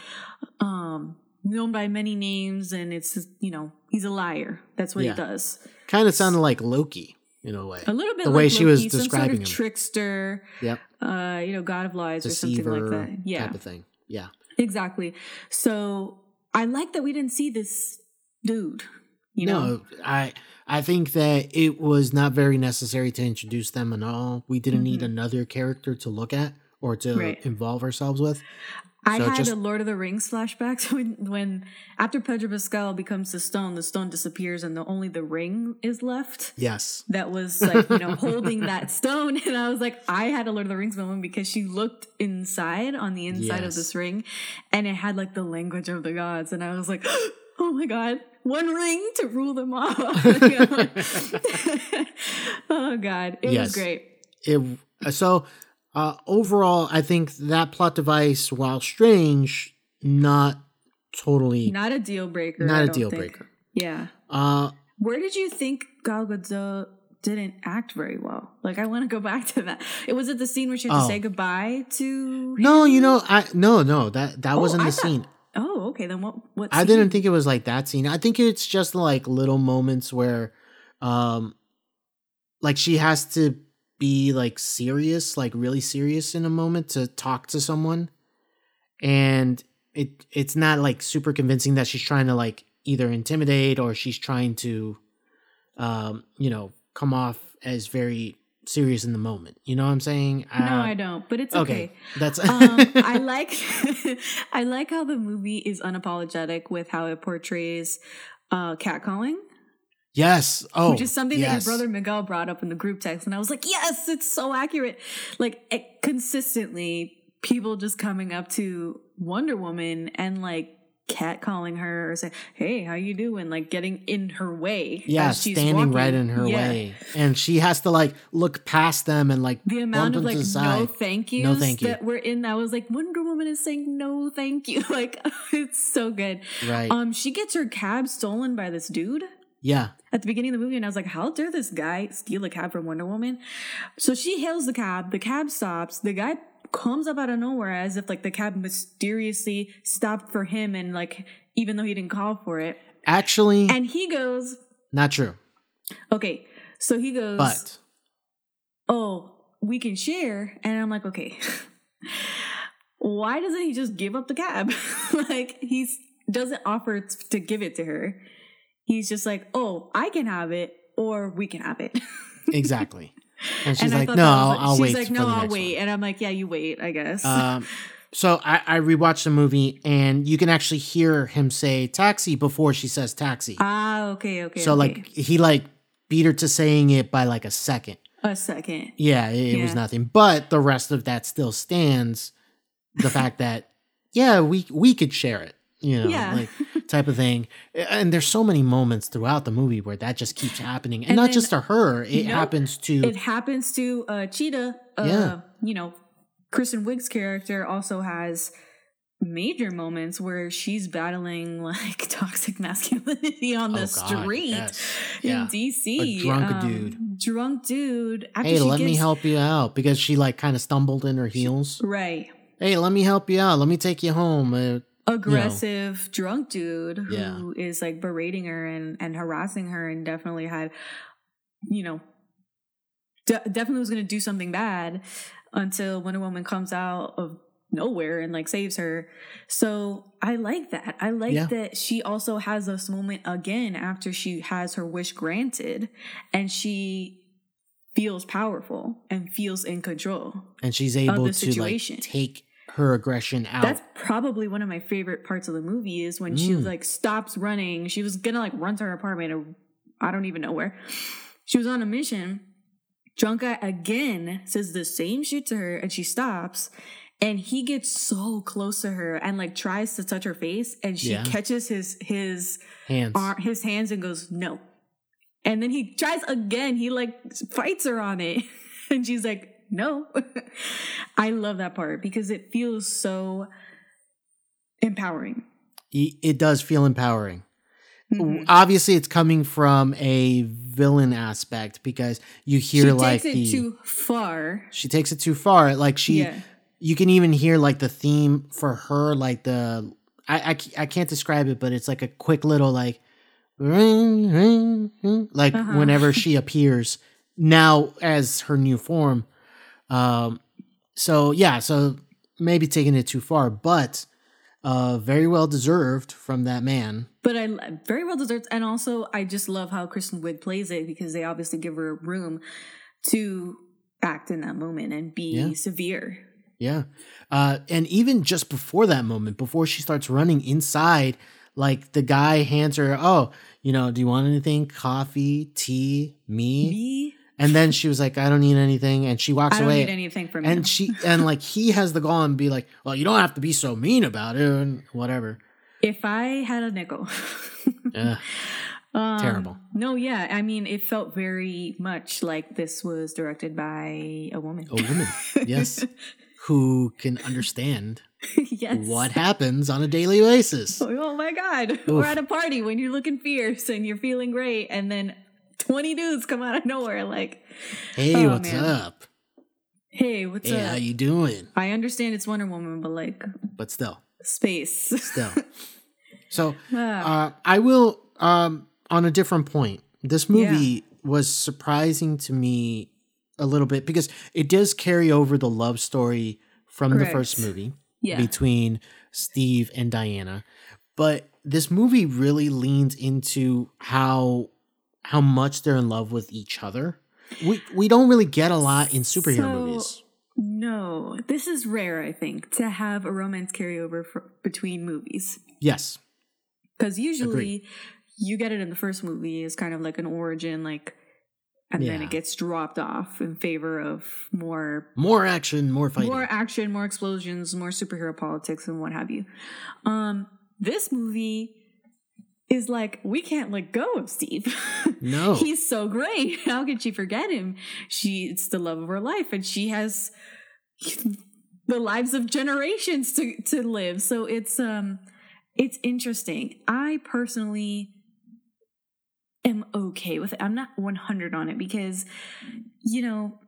S2: um, known by many names, and it's just, you know, he's a liar. That's what
S1: Yeah.
S2: he does."
S1: Kind of sounded like Loki in a way.
S2: A little bit
S1: The
S2: like
S1: way she was describing
S2: sort of
S1: him.
S2: trickster,
S1: Yep.
S2: uh, you know, god of lies or something like that. Yeah,
S1: type of thing. Yeah.
S2: exactly. So I like that we didn't see this dude. You know,
S1: no, I I think that it was not very necessary to introduce them at all. We didn't need another character to look at or to
S2: Mm-hmm. Right.
S1: involve ourselves with.
S2: I
S1: So
S2: had
S1: just-
S2: a Lord of the Rings flashbacks when, when after Pedro Pascal becomes the stone, the stone disappears and the, only the ring is left.
S1: Yes.
S2: That was like you know holding that stone, and I was like, I had a Lord of the Rings moment because she looked inside on the inside of this ring, and it had like the language of the gods, and I was like, oh my god, one ring to rule them all. Oh god, it
S1: Yes.
S2: was great.
S1: It so uh overall I think that plot device while strange not totally not,
S2: a deal breaker. Not don't
S1: deal
S2: think.
S1: breaker.
S2: Yeah.
S1: Uh
S2: Where did you think Gal Gadot didn't act very well? Like, I want to go back to that. It was it the scene where she had to
S1: Oh.
S2: say goodbye to.
S1: no, you know, I no, no, that that
S2: Oh,
S1: wasn't
S2: I
S1: the
S2: thought-
S1: scene.
S2: Oh, okay. Then what? What?
S1: I
S2: scene?
S1: didn't think it was like that scene. I think it's just like little moments where um like she has to be like serious, like really serious in a moment to talk to someone. And it it's not like super convincing that she's trying to like either intimidate or she's trying to um, you know, come off as very serious in the moment. You know what I'm saying?
S2: No,
S1: Uh,
S2: I don't. But it's
S1: Okay.
S2: okay.
S1: That's
S2: um, I like I like how the movie is unapologetic with how it portrays uh, catcalling,
S1: Yes. Oh.
S2: which is something
S1: yes.
S2: that your brother Miguel brought up in the group text, and I was like, yes, it's so accurate. Like it, consistently, people just coming up to Wonder Woman and like catcalling her or say, "Hey, how you doing?" Like getting in her way.
S1: Yeah, standing right in her
S2: Yeah.
S1: way, and she has to like look past them and like
S2: The amount of like no thank yous
S1: No thank you.
S2: that were in that was like Wonder Woman is saying no thank you. Like it's so good.
S1: Right.
S2: Um, she gets her cab stolen by this dude
S1: yeah.
S2: at the beginning of the movie, and I was like, how dare this guy steal a cab from Wonder Woman? So she hails the cab. The cab stops. The guy comes up out of nowhere as if like the cab mysteriously stopped for him, and like even though he didn't call for it,
S1: Actually,
S2: and he goes,
S1: not true.
S2: okay. So he goes,
S1: But
S2: oh, we can share. And I'm like, okay, why doesn't he just give up the cab? like, he's doesn't offer to give it to her. He's just like, oh, I can have it, or we can have it.
S1: exactly. And she's
S2: And
S1: like, no, I'll, I'll
S2: she's
S1: wait.
S2: like, no, I'll wait. And I'm like, yeah, you wait, I guess.
S1: Um, so I, I rewatched the movie, and you can actually hear him say taxi before she says taxi.
S2: ah, okay, okay.
S1: so
S2: okay.
S1: like he like beat her to saying it by like a second.
S2: a second.
S1: Yeah, it, it was nothing. But the rest of that still stands. The fact that yeah, we we could share it, you know,
S2: Yeah.
S1: like type of thing. And there's so many moments throughout the movie where that just keeps happening, and,
S2: And
S1: not
S2: then-
S1: just to her. It happens to
S2: It happens to uh, Cheetah. Uh,
S1: Yeah.
S2: You know, Kristen Wiig's character also has major moments where she's battling like toxic masculinity on the
S1: Oh,
S2: street
S1: yes.
S2: in
S1: Yeah.
S2: DC.
S1: A drunk
S2: Um,
S1: dude.
S2: Drunk dude.
S1: Hey,
S2: she
S1: let me help you out because she like kind of stumbled in her heels.
S2: Right.
S1: Hey, let me help you out. Let me take you home. Uh,
S2: Aggressive drunk dude who is
S1: Yeah.
S2: like berating her and, and harassing her and definitely had, you know, de- definitely was going to do something bad until Wonder Woman comes out of nowhere and like saves her. So I like that. I like
S1: Yeah.
S2: that she also has this moment again after she has her wish granted and she feels powerful and feels in control.
S1: and she's able
S2: the
S1: to like take her aggression out.
S2: That's probably one of my favorite parts of the movie is when she
S1: Mm.
S2: like stops running. She was gonna like run to her apartment or I don't even know where. She was on a mission. Drunk guy again says the same shit to her and she stops. And he gets so close to her and like tries to touch her face and she
S1: Yeah.
S2: catches his his
S1: Hands.
S2: arm his hands and goes, No. And then he tries again. He like fights her on it. And she's like, no. I love that part because it feels so empowering.
S1: It does feel empowering.
S2: Mhm.
S1: Obviously, it's coming from a villain aspect because you hear
S2: She
S1: like
S2: takes it
S1: the
S2: too far.
S1: she takes it too far. Like she,
S2: Yeah.
S1: you can even hear like the theme for her, like the I, I I can't describe it, but it's like a quick little like ring ring, ring like
S2: Uh-huh.
S1: whenever she appears now as her new form. Um, so yeah, so maybe taking it too far, but uh, very well deserved from that man.
S2: But I very well deserved, and also I just love how Kristen Wiig plays it because they obviously give her room to act in that moment and be
S1: Yeah.
S2: severe.
S1: Yeah. Uh, and even just before that moment, before she starts running inside, like the guy hands her, oh, you know, do you want anything? Coffee, tea, me?
S2: Me,
S1: And then she was like, I don't need anything. And she walks
S2: I don't
S1: away.
S2: need anything from you.
S1: and she, and like he has the gall and be like, well, you don't have to be so mean about it and whatever.
S2: if I had a nickel,
S1: Yeah.
S2: Um,
S1: Terrible.
S2: No, yeah, I mean, it felt very much like this was directed by a woman.
S1: A woman. yes. Who can understand
S2: yes.
S1: what happens on a daily basis.
S2: Oh my god! We're at a party when you're looking fierce and you're feeling great, and then twenty dudes come out of nowhere like,
S1: Hey,
S2: Oh,
S1: what's
S2: man.
S1: up?
S2: "Hey, what's
S1: Hey,
S2: up?"
S1: how you doing?
S2: I understand it's Wonder Woman, but like
S1: But still,
S2: space.
S1: still. So
S2: Ah,
S1: Uh, I will um on a different point. This movie was surprising to me a little bit because it does carry over the love story from the first movie
S2: yeah,
S1: between Steve and Diana. But this movie really leans into how how much they're in love with each other. We we don't really get a lot in superhero
S2: So-
S1: movies.
S2: no, this is rare. I think to have a romance carryover for, between movies
S1: Yes.
S2: because usually you get it in the first movie as kind of like an origin, like, and then it gets dropped off in favor of more
S1: More action, more fighting.
S2: more action, more explosions, more superhero politics, and what have you. Um, this movie is like we can't let go of Steve.
S1: No.
S2: he's so great. How could she forget him? She it's the love of her life, and she has the lives of generations to to live. So it's um it's interesting. I personally am okay with it. I'm not 100 on it because you know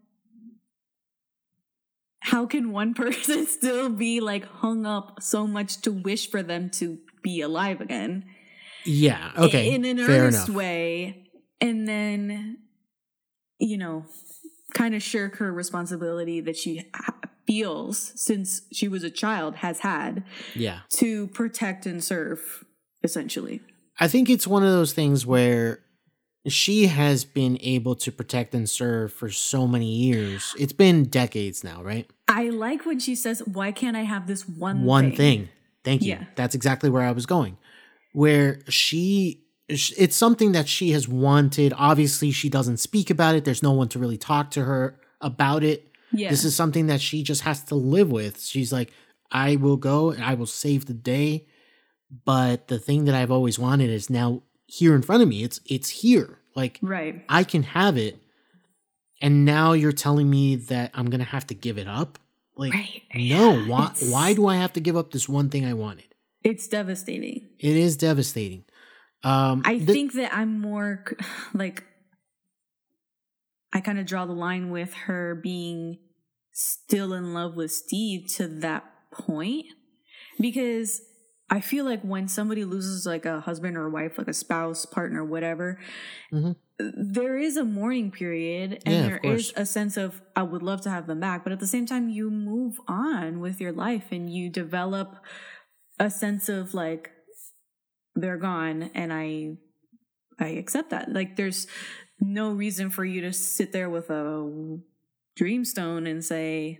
S2: how can one person still be like hung up so much to wish for them to be alive again?
S1: Yeah. Okay.
S2: In an
S1: fair
S2: earnest
S1: enough.
S2: way. And then, you know, kind of shirk her responsibility that she feels since she was a child has had
S1: Yeah.
S2: to protect and serve, essentially.
S1: I think it's one of those things where she has been able to protect and serve for so many years. It's been decades now, right?
S2: I like when she says, Why can't I have this one
S1: One
S2: thing?
S1: thing. Thank you.
S2: Yeah.
S1: That's exactly where I was going. Where she it's something that she has wanted. Obviously, she doesn't speak about it. There's no one to really talk to her about it.
S2: Yeah.
S1: This is something that she just has to live with. She's like, I will go and I will save the day. But the thing that I've always wanted is now here in front of me. It's it's here. Like
S2: right.
S1: I can have it. And now you're telling me that I'm gonna have to give it up? Like
S2: Right.
S1: no, why why do I have to give up this one thing I wanted?
S2: It's devastating.
S1: It is devastating. Um
S2: I
S1: the-
S2: think that I'm more like I kind of draw the line with her being still in love with Steve to that point because I feel like when somebody loses like a husband or a wife, like a spouse, partner, whatever,
S1: Mhm.
S2: there is a mourning period and
S1: Yeah,
S2: there is a sense of I would love to have them back, but at the same time you move on with your life and you develop a sense of like they're gone and I I accept that. Like there's no reason for you to sit there with a dreamstone and say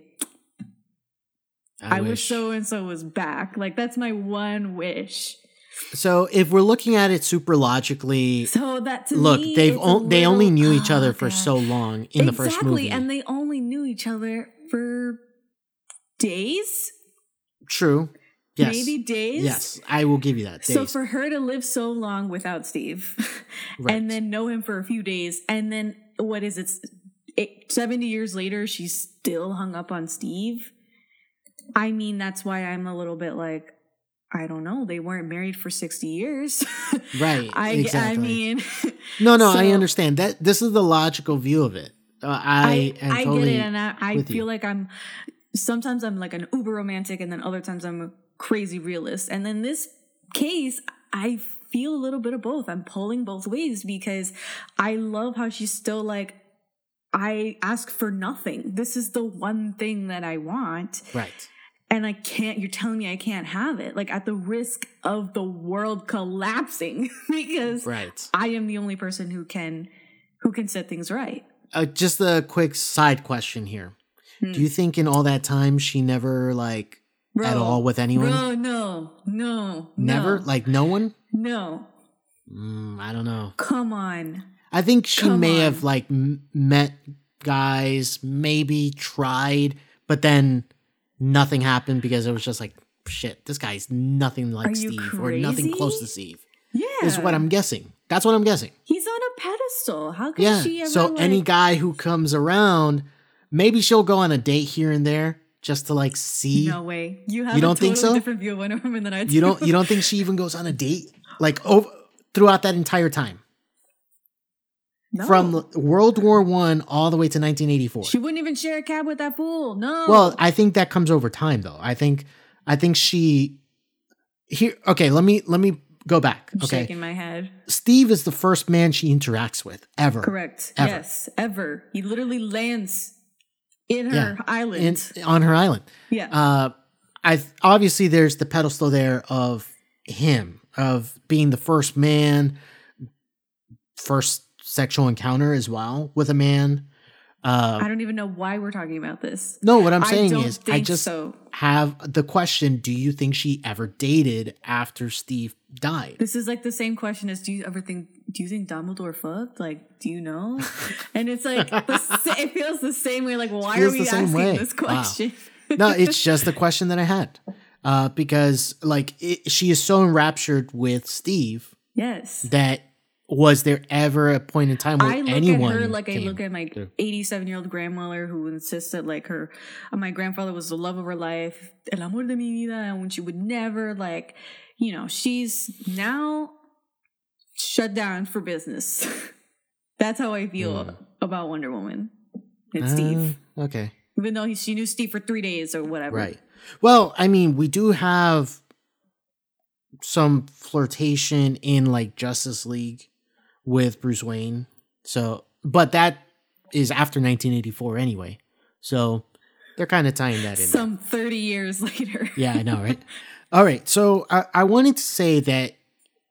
S2: I, wish so and so was back. Like that's my one wish.
S1: So if we're looking at it super logically,
S2: So that
S1: look,
S2: me,
S1: they've
S2: a
S1: on, they only knew each other
S2: Oh,
S1: for
S2: God.
S1: so long in the first movie.
S2: and they only knew each other for days.
S1: True. Yes.
S2: maybe days.
S1: Yes, I will give you that. Days.
S2: So for her to live so long without Steve,
S1: Right.
S2: and then know him for a few days, and then what is it? Seventy years later, she's still hung up on Steve. I mean, that's why I'm a little bit like, I don't know. They weren't married for sixty years,
S1: Right,
S2: I, I mean,
S1: no, no, I understand that. This is the logical view of it. Uh, I,
S2: I, I
S1: totally
S2: get it, and I, I feel
S1: you.
S2: like I'm sometimes I'm like an uber romantic, and then other times I'm a crazy realist. And then this case, I feel a little bit of both. I'm pulling both ways because I love how she's still like, I ask for nothing. This is the one thing that I want,
S1: right.
S2: and I can't. You're telling me I can't have it, like at the risk of the world collapsing because
S1: Right.
S2: I am the only person who can who can set things right.
S1: Uh, just a quick side question here.
S2: Hmm.
S1: Do you think in all that time she never like at all with anyone?
S2: Bro, no, no,
S1: Never,
S2: no,
S1: like no one.
S2: no.
S1: Mm, I don't know.
S2: Come on.
S1: I think she
S2: Come
S1: may
S2: on.
S1: have like m- met guys, maybe tried, but then nothing happened because it was just like shit. This guy's nothing like
S2: Are
S1: Steve or nothing close to? Steve.
S2: Yeah,
S1: Is what I'm guessing. That's what I'm guessing.
S2: He's on a pedestal. How can
S1: Yeah.
S2: she ever?
S1: So
S2: like,
S1: any guy who comes around, maybe she'll go on a date here and there just to like see.
S2: No way. You have
S1: You don't think so?
S2: different view of Wonder Woman than I do.
S1: You don't. You don't think she even goes on a date like over throughout that entire time
S2: no.
S1: from World War One all the way to 1984.
S2: She wouldn't even share a cab with that fool. No.
S1: Well, I think that comes over time though. I think I think she here okay, let me let me go back.
S2: I'm
S1: Okay.
S2: shaking my head.
S1: Steve is the first man she interacts with ever.
S2: Correct.
S1: Ever.
S2: Yes. Ever. He literally lands in her
S1: Yeah.
S2: island.
S1: In, on her island.
S2: yeah.
S1: Uh I obviously there's the pedestal there of him of being the first man first sexual encounter as well with a man. Uh
S2: I don't even know why we're talking about this.
S1: no, what I'm saying
S2: don't
S1: is I just
S2: so.
S1: have the question do you think she ever dated after Steve died?
S2: This is like the same question as do you ever think do you think Dumbledore fucked? Like, do you know? And it's like the, it feels the same way. Like, why are we asking
S1: way.
S2: this
S1: Wow.
S2: question?
S1: no, it's just the question that I had. Uh, because like it, she is so enraptured with Steve
S2: yes.
S1: that was there ever a point in time where
S2: I look
S1: anyone
S2: at her like I look at my 87 year old grandmother who insists that like her, my grandfather was the love of her life, el amor de mi vida, and when she would never like, you know, she's now shut down for business. That's how I feel about Wonder Woman and Steve.
S1: Uh, okay,
S2: Even though he, she knew Steve for three days or whatever.
S1: right. Well, I mean, we do have some flirtation in like Justice League with Bruce Wayne. So, but that is after 1984 anyway. So they're kind of tying that in.
S2: Some 30 years later.
S1: Yeah, I know, right? All right. So I, I wanted to say that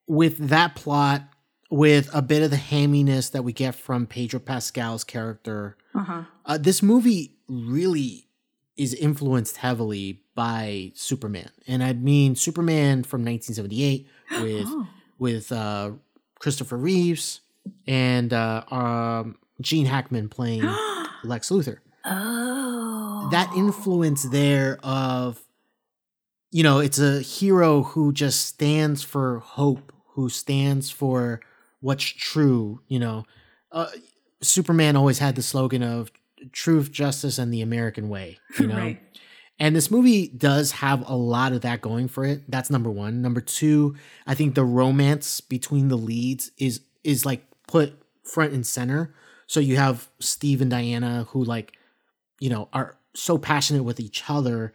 S1: with that plot, with a bit of the hamminess that we get from Pedro Pascal's character,
S2: Uh-huh.
S1: uh, this movie really is influenced heavily by Superman. And I mean Superman from 1978 with
S2: Oh.
S1: with uh, Christopher Reeves and uh, um, Gene Hackman playing Lex Luthor
S2: Oh.
S1: that influence there of you know it's a hero who just stands for hope who stands for what's true you know? Uh, superman always had the slogan of truth justice and the american way you know?
S2: Right.
S1: and this movie does have a lot of that going for it. That's number one. Number two i think the romance between the leads is is like put front and center. So you have steve and diana who like you know are so passionate with each other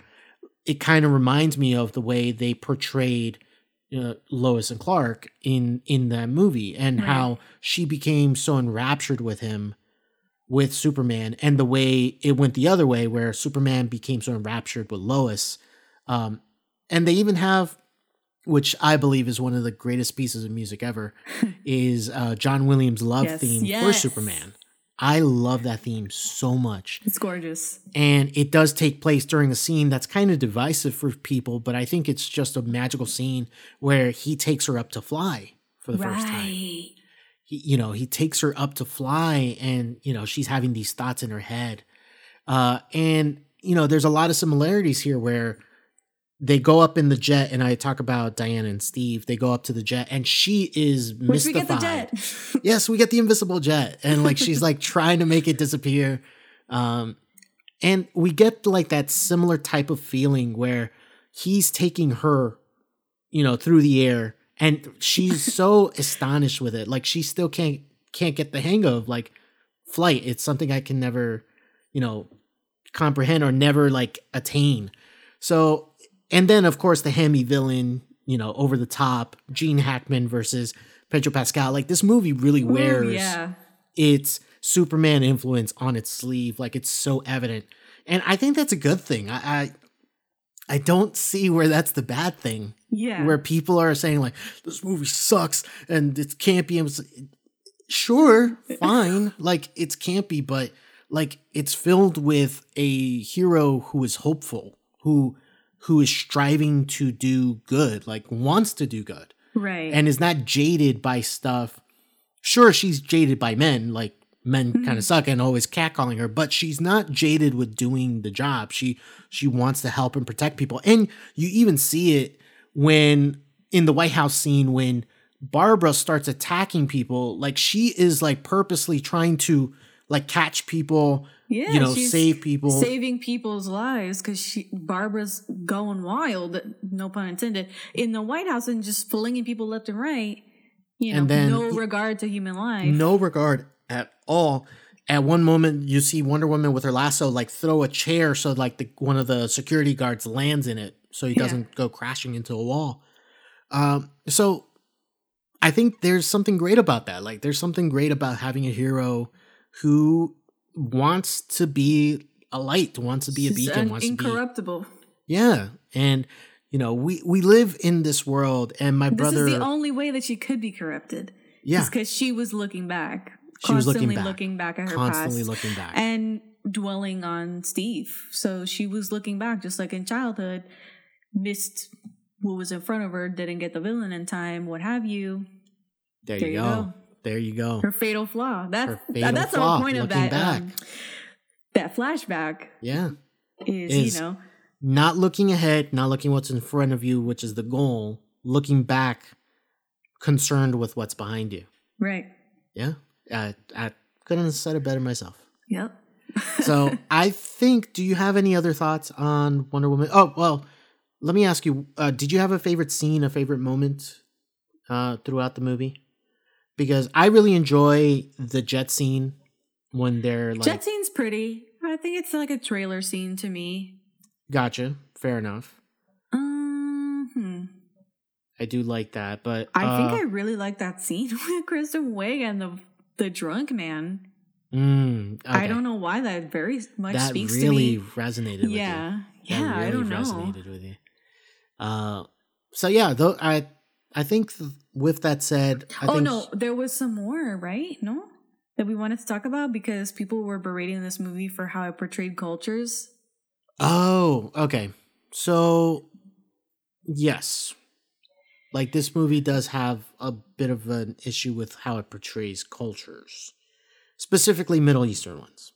S1: it kind of reminds me of the way they portrayed uh, Lois and Clark in in that movie and
S2: Right.
S1: how she became so enraptured with him with Superman and the way it went the other way where Superman became so enraptured with Lois um and they even have which I believe is one of the greatest pieces of music ever is uh John Williams love
S2: Yes,
S1: theme for. Superman I love that theme so much
S2: It's gorgeous.
S1: and it does take place during a scene that's kind of divisive for people but i think it's just a magical scene where he takes her up to fly for the first time
S2: Right.
S1: he, you know he takes her up to fly and you know she's having these thoughts in her head uh and you know there's a lot of similarities here where they go up in the jet, and I talk about Diana and Steve. They go up to the jet, and she is
S2: we
S1: mystified.
S2: get the jet.
S1: yes, we get the invisible jet, and like she's like trying to make it disappear. Um, and we get like that similar type of feeling where he's taking her, you know, through the air, and she's so astonished with it. Like she still can't can't get the hang of like flight. It's something I can never, you know, comprehend or never like attain. So, and then of course the hammy villain, you know, over the top, Gene Hackman versus Pedro Pascal. Like this movie really
S2: Ooh,
S1: wears
S2: yeah.
S1: its Superman influence on its sleeve. Like it's so evident, and I think that's a good thing. I I, I don't see where that's the bad thing.
S2: Yeah.
S1: Where people are saying like this movie sucks and it's campy. And sure, fine, like it's campy, but like it's filled with a hero who is hopeful, who who is striving to do good, like wants to do good
S2: right.
S1: and is not jaded by stuff. Sure, she's jaded by men, like men
S2: Mm-hmm.
S1: kind of suck and always catcalling her, but she's not jaded with doing the job. She she wants to help and protect people. And you even see it when in the White House scene when Barbara starts attacking people, like she is like purposely trying to like catch people,
S2: yeah,
S1: you know, save people.
S2: saving people's lives because she Barbara's going wild, no pun intended, in the White House and just flinging people left and right. You know,
S1: And then-
S2: no regard to human life.
S1: no regard at all. At one moment, you see Wonder Woman with her lasso like throw a chair so like the one of the security guards lands in it so he doesn't go crashing into a wall. Um, so I think there's something great about that. Like there's something great about having a hero who wants to be a light, wants to be a beacon, wants to be
S2: incorruptible.
S1: yeah. And you know, we we live in this world, and my
S2: This
S1: brother,
S2: is the only way that she could be corrupted.
S1: yeah,
S2: because she was looking back,
S1: She was looking
S2: constantly
S1: back.
S2: looking back at her
S1: constantly
S2: past,
S1: looking back.
S2: and dwelling on Steve. So she was looking back, just like in childhood, missed what was in front of her, didn't get the villain in time, what have you.
S1: there,
S2: there
S1: you
S2: you
S1: go.
S2: go.
S1: There you go.
S2: Her fatal flaw. That's
S1: Her fatal
S2: that's
S1: flaw,
S2: the whole point of that. Um, that flashback
S1: Yeah.
S2: is,
S1: Is-
S2: you know,
S1: not looking ahead, not looking what's in front of you, which is the goal, looking back, concerned with what's behind you.
S2: right.
S1: Yeah. I, I couldn't have said it better myself.
S2: Yep.
S1: So I think, do you have any other thoughts on Wonder Woman? Oh, well, let me ask you, uh, did you have a favorite scene, a favorite moment uh, throughout the movie? Because I really enjoy the jet scene when they're like,
S2: Jet scene's pretty. I think it's like a trailer scene to me.
S1: gotcha, fair enough.
S2: hmm
S1: I do like that, but
S2: I think
S1: uh,
S2: I really like that scene with Kristen Wiig and the the drunk man.
S1: mm,
S2: I don't know why that very much
S1: that
S2: speaks
S1: really
S2: to me.
S1: resonated with
S2: Yeah,
S1: you.
S2: Yeah, I
S1: really
S2: don't know.
S1: resonated with you. Uh, so yeah, though I I think th- with that said, I
S2: oh no, there was some more, right? No, that we wanted to talk about because people were berating this movie for how it portrayed cultures.
S1: Oh, okay. So yes. Like this movie does have a bit of an issue with how it portrays cultures, specifically Middle Eastern ones.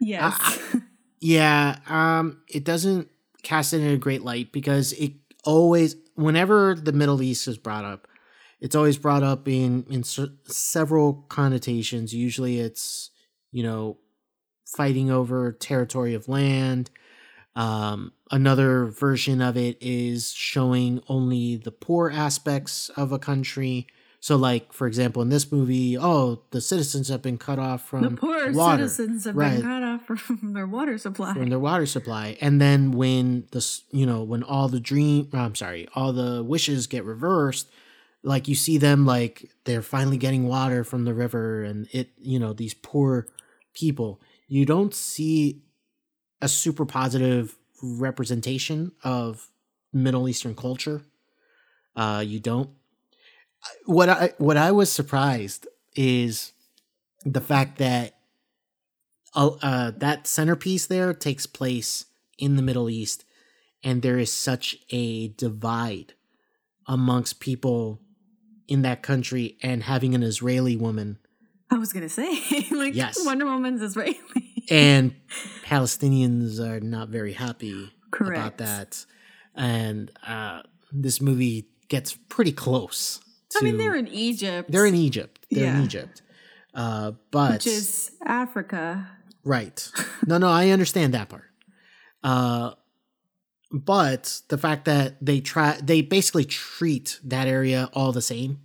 S2: Yes,
S1: I- Yeah, um, it doesn't cast it in a great light because it always, whenever the Middle East is brought up, it's always brought up in in se- several connotations. Usually, it's you know fighting over territory of land. Um, another version of it is showing only the poor aspects of a country. So, like for example, in this movie, oh, the citizens have been cut off from
S2: the poor
S1: water
S2: citizens have
S1: Right
S2: been cut off from their water supply.
S1: from their water supply and then when the you know when all the dream i'm sorry all the wishes get reversed like you see them like they're finally getting water from the river and it you know these poor people. You don't see a super positive representation of middle eastern culture. Uh you don't. What i what i was surprised is the fact that uh, uh, that centerpiece there takes place in the Middle East, and there is such a divide amongst people in that country, and having an Israeli woman
S2: I was gonna say, like,
S1: Yes.
S2: Wonder Woman's Israeli.
S1: and Palestinians are not very happy
S2: Correct.
S1: about that. and uh, this movie gets pretty close. To,
S2: I mean, they're in Egypt.
S1: they're in Egypt. They're in Egypt. Uh, but
S2: which is Africa.
S1: Right. No, no, I understand that part. Uh but the fact that they try they basically treat that area all the same,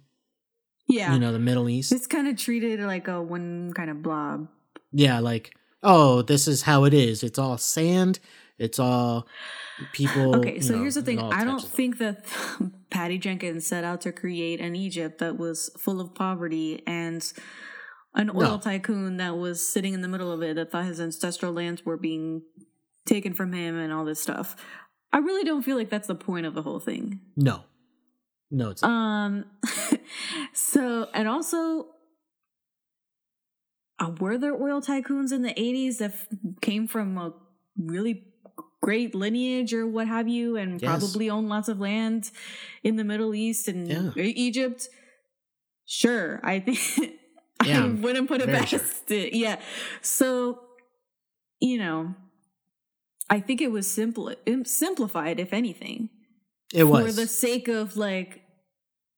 S2: Yeah.
S1: you know, the Middle East.
S2: it's kind of treated like a one kind of blob.
S1: Yeah, like, oh, this is how it is. It's all sand, it's all people.
S2: Okay, so
S1: know,
S2: here's the thing. I don't think that Patty Jenkins set out to create an Egypt that was full of poverty and an oil
S1: No.
S2: tycoon that was sitting in the middle of it that thought his ancestral lands were being taken from him and all this stuff. I really don't feel like that's the point of the whole thing.
S1: No. No, it's not.
S2: Um so and also uh, were there oil tycoons in the 80s that f- came from a really great lineage or what have you and
S1: Yes.
S2: probably own lots of land in the Middle East and
S1: Yeah.
S2: Egypt? Sure, I think I wouldn't put it past
S1: sure.
S2: it. Yeah. So, you know, I think it was simple simplified if anything
S1: it
S2: for
S1: was.
S2: For the sake of like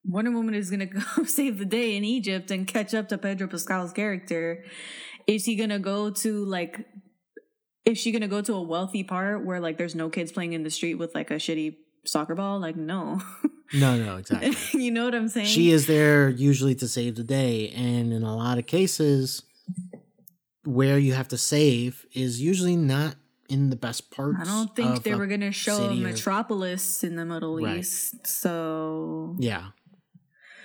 S2: Wonder Woman is gonna go save the day in Egypt and catch up to Pedro Pascal's character. Is he gonna go to like? Is she gonna go to a wealthy part where like there's no kids playing in the street with like a shitty soccer ball? Like no,
S1: no, no, exactly.
S2: you know what I'm saying?
S1: she is there usually to save the day and in a lot of cases where you have to save is usually not in the best parts
S2: I don't think they were gonna show a
S1: city or-
S2: metropolis in the Middle
S1: Right.
S2: East. So
S1: yeah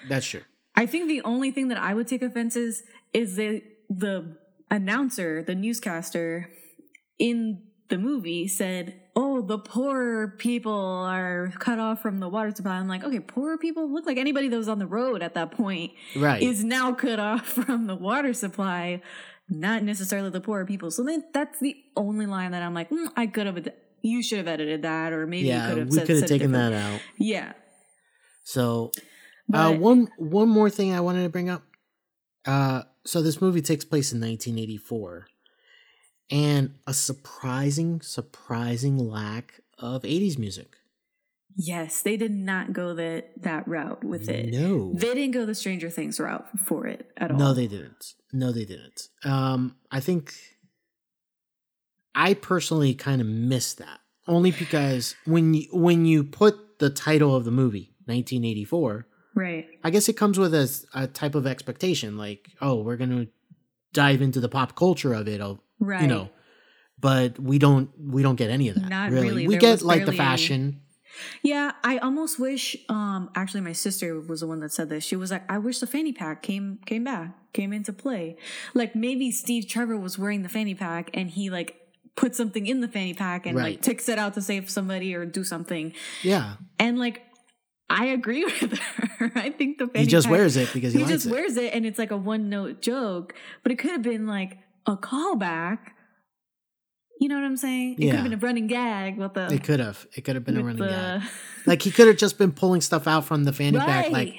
S1: that's true
S2: I think the only thing that I would take offense is is that the announcer, the newscaster in the movie said, "Oh, the poor people are cut off from the water supply." I'm like, okay, poor people look like anybody that was on the road at that point
S1: right
S2: is now cut off from the water supply, not necessarily the poor people. So then that's the only line that I'm like, mm, I could have. You should have edited that, or maybe you could have
S1: we could have taken that out
S2: Yeah,
S1: so uh, one one more thing i wanted to bring up uh, so this movie takes place in 1984 and a surprising surprising lack of 80s music
S2: Yes, they did not go that that route with it.
S1: no
S2: They didn't go the Stranger Things route for it at all.
S1: No, they didn't. No, they didn't. Um, I think I personally kind of missed that only because when you when you put the title of the movie 1984,
S2: right.
S1: I guess it comes with a, a type of expectation like, oh, we're gonna dive into the pop culture of it, oh,
S2: Right.
S1: you know. But we don't we don't get any of that.
S2: Not
S1: really.
S2: really.
S1: We
S2: There
S1: get like the
S2: barely
S1: fashion.
S2: Yeah, I almost wish um actually my sister was the one that said this. She was like, I wish the fanny pack came came back, came into play. Like maybe Steve Trevor was wearing the fanny pack and he like put something in the fanny pack and
S1: Right.
S2: like takes it out to save somebody or do something.
S1: Yeah,
S2: And like I agree with her. I think the fanny
S1: he just
S2: pack-
S1: wears it because he,
S2: he just
S1: it.
S2: wears it and it's like a one note joke, but it could have been like a callback. You know what I'm saying? It could have been a running gag with the
S1: it could have. It could have been a running
S2: the
S1: gag. Like he could have just been pulling stuff out from the fanny pack,
S2: right.
S1: like,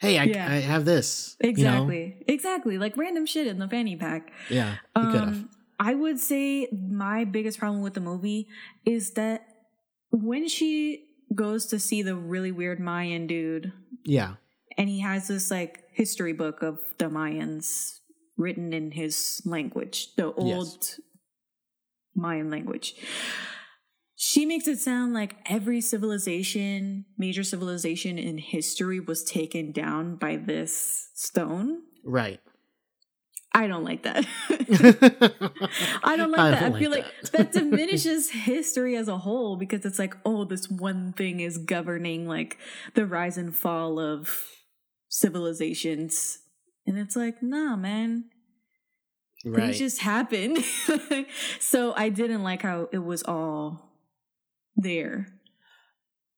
S1: "Hey, I,
S2: Yeah.
S1: I have this." you know?
S2: exactly, exactly, like random shit in the fanny pack.
S1: Yeah, he could have.
S2: Um, I would say my biggest problem with the movie is that when she goes to see the really weird Mayan dude,
S1: Yeah,
S2: and he has this like history book of the Mayans written in his language, the old Mayan language. She makes it sound like every civilization, major civilization in history was taken down by this stone.
S1: right.
S2: I don't like that. I don't like
S1: I
S2: that.
S1: don't
S2: I feel
S1: like
S2: like that diminishes history as a whole because it's like, oh, this one thing is governing like the rise and fall of civilizations. And it's like, nah, man.
S1: right.
S2: It just happened. so I didn't like how it was all there.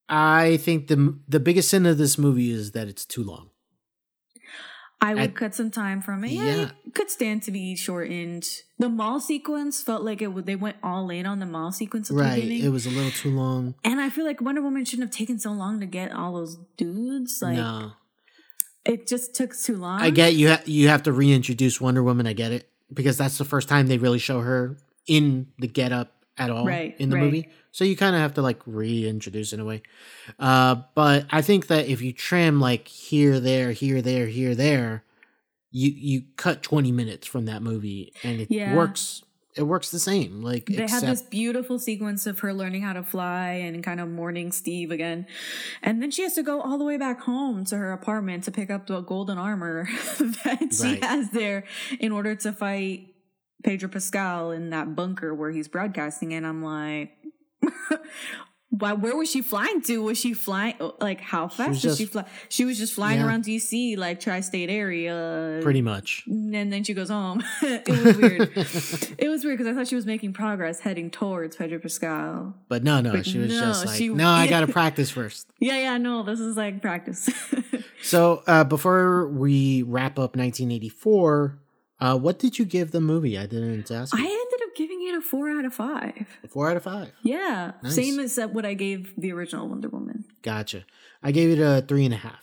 S1: I think the the biggest sin of this movie is that it's too long.
S2: I would
S1: I-
S2: cut some time from it. Yeah,
S1: Yeah.
S2: it could stand to be shortened. The mall sequence felt like it. would- They went all in on the mall sequence at the beginning.
S1: It was a little too long.
S2: And I feel like Wonder Woman shouldn't have taken so long to get all those dudes. Like
S1: no,
S2: it just took too long.
S1: I get you. Ha- you have to reintroduce Wonder Woman. I get it because that's the first time they really show her in the getup at all
S2: Right,
S1: in the
S2: right.
S1: movie. So you kind of have to like reintroduce in a way. Uh, but I think that if you trim like here, there, here, there, here, there, you you cut twenty minutes from that movie, and it
S2: Yeah.
S1: works. It works the same. Like
S2: They
S1: except
S2: had this beautiful sequence of her learning how to fly and kind of mourning Steve again. And then she has to go all the way back home to her apartment to pick up the golden armor that she
S1: Right.
S2: has there in order to fight Pedro Pascal in that bunker where he's broadcasting. And I'm like, why, where was she flying to? Was she flying? Like, how fast did she fly? She was just flying
S1: Yeah.
S2: around DC, like tri state area.
S1: pretty much.
S2: And then she goes home. it was weird. it was weird because I thought she was making progress heading towards Pedro Pascal.
S1: But no, no,
S2: But
S1: she was
S2: no,
S1: just like,
S2: she-
S1: no, I got to practice first.
S2: Yeah, yeah, no, this is like practice.
S1: So uh, before we wrap up 1984, uh, what did you give the movie? I didn't ask.
S2: I ended up giving it a four out of five.
S1: Four out of five.
S2: Yeah,
S1: Nice.
S2: same as uh, what I gave the original Wonder Woman.
S1: Gotcha. I gave it a three and a half.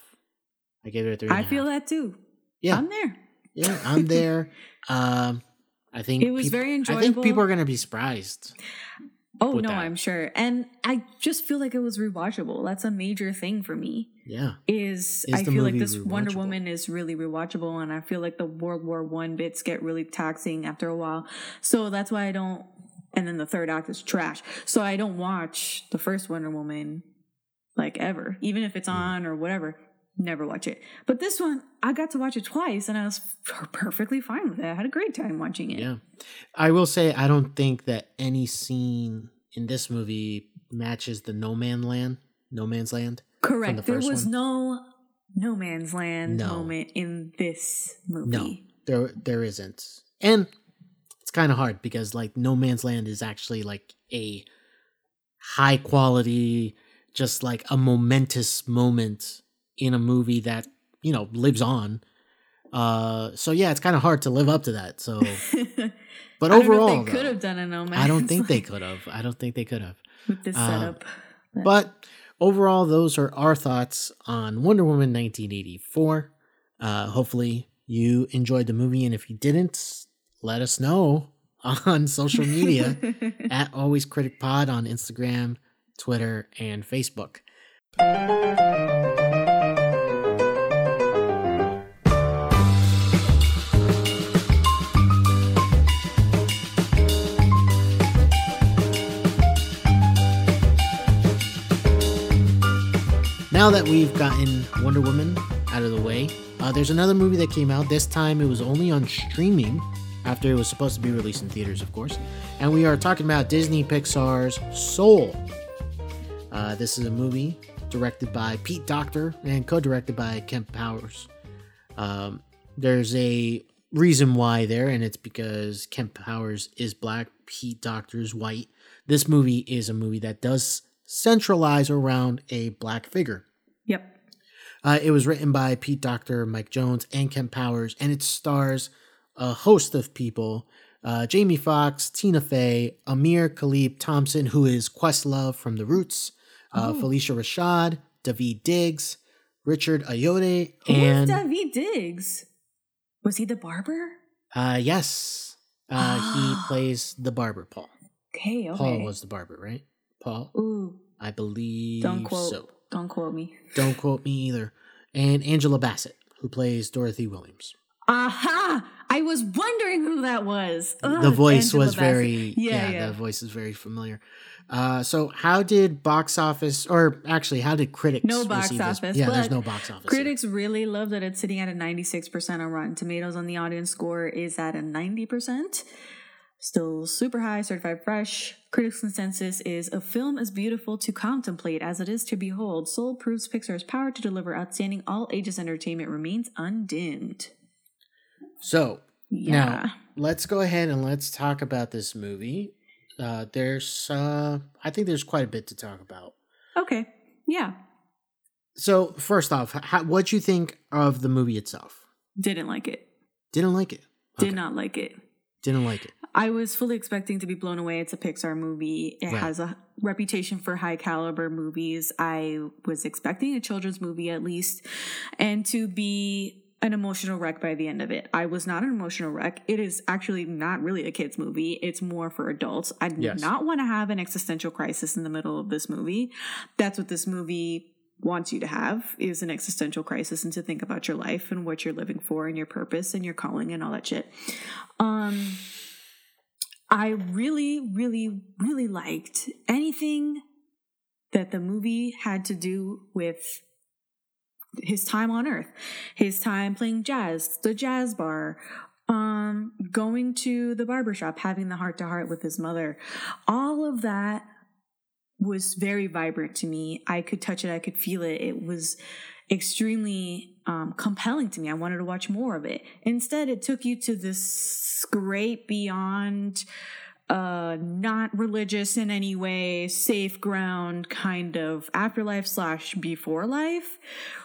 S1: I gave it a three. and
S2: I
S1: a
S2: feel
S1: half.
S2: that too.
S1: Yeah,
S2: I'm there.
S1: yeah, I'm there. um, I think
S2: It was very
S1: I think people are gonna be surprised.
S2: Oh no,
S1: that.
S2: I'm sure. And I just feel like it was rewatchable. That's a major thing for me.
S1: Yeah,
S2: Is,
S1: Is
S2: I feel like this Wonder? Woman is really rewatchable, and I feel like the World War One bits get really taxing after a while. So that's why I don't. And then the third act is trash. So I don't watch the first Wonder Woman like ever, even if it's
S1: Hmm.
S2: on or whatever. Never watch it. But this one, I got to watch it twice, and I was perfectly fine with it. I had a great time watching it.
S1: yeah. I will say I don't think that any scene in this movie matches the No Man Land, No Man's Land.
S2: Correct.
S1: the
S2: There was
S1: one?
S2: no no man's land
S1: No.
S2: moment in this movie.
S1: No, there there isn't, and it's kind of hard because like No Man's Land is actually like a high quality, just like a momentous moment in a movie that you know lives on. Uh, so yeah, it's kind of hard to live up to that. So, but overall,
S2: they could have done a no
S1: I don't think they could have. I don't think they could have.
S2: with this
S1: uh,
S2: setup.
S1: But overall, those are our thoughts on Wonder Woman 1984. Uh, hopefully, you enjoyed the movie, and if you didn't, let us know on social media at Always Critic Pod on Instagram, Twitter, and Facebook. Now that we've gotten Wonder Woman out of the way, uh, there's another movie that came out. This time it was only on streaming after it was supposed to be released in theaters, of course. And we are talking about Disney Pixar's Soul. Uh, this is a movie directed by Pete Docter and co directed by Kemp Powers. Um, there's a reason why there, and it's because Kemp Powers is black, Pete Docter is white. This movie is a movie that does centralize around a black figure. Uh, it was written by Pete Docter, Mike Jones, and Kemp Powers, and it stars a host of people uh, Jamie Foxx, Tina Fey, Ahmir Khalib Thompson, who is Questlove from The Roots, uh, Phylicia Rashad, Daveed Diggs, Richard
S2: was
S1: and
S2: Daveed Diggs? Was he the barber?
S1: uh, yes, uh, he plays the barber, Paul.
S2: Okay, okay.
S1: Paul was the barber, right? Paul,
S2: Ooh,
S1: I believe
S2: don't quote.
S1: so.
S2: Don't quote me.
S1: Don't quote me either. And Angela Bassett, who plays Dorothy Williams.
S2: Aha! I was wondering who that was. Ugh,
S1: the voice
S2: Angela
S1: was
S2: Bassett.
S1: very
S2: Yeah,
S1: yeah,
S2: yeah.
S1: the voice is very familiar uh so how did box office or actually how did critics
S2: No box
S1: receive this?
S2: office.
S1: yeah there's no box office
S2: Critics really love that it's sitting at a 96% on Rotten Tomatoes, On the audience score is at a 90%. Still super high, certified fresh. Critics' consensus is a film as beautiful to contemplate as it is to behold. Soul proves Pixar's power to deliver outstanding all ages entertainment remains undimmed.
S1: so
S2: Yeah.
S1: now let's go ahead and let's talk about this movie uh there's uh i think there's quite a bit to talk about
S2: Okay. Yeah.
S1: so first off how, what'd you think of the movie itself
S2: Didn't like it.
S1: didn't like it
S2: Did not like it.
S1: didn't like it
S2: I was fully expecting to be blown away. It's a Pixar movie. It
S1: Right.
S2: has a reputation for high caliber movies. I was expecting a children's movie at least, and to be an emotional wreck by the end of it. I was not an emotional wreck. It is actually not really a kids movie. It's more for adults. I did
S1: Yes.
S2: not want to have an existential crisis in the middle of this movie. That's what this movie wants you to have is an existential crisis and to think about your life and what you're living for and your purpose and your calling and all that shit. Um I really really really liked anything that the movie had to do with his time on earth his time playing jazz the jazz bar um going to the barbershop having the heart to heart with his mother. All of that was very vibrant to me. I could touch it. I could feel it. It was extremely um, compelling to me. I wanted to watch more of it. Instead it took you to this great beyond uh not religious in any way safe ground kind of afterlife slash before life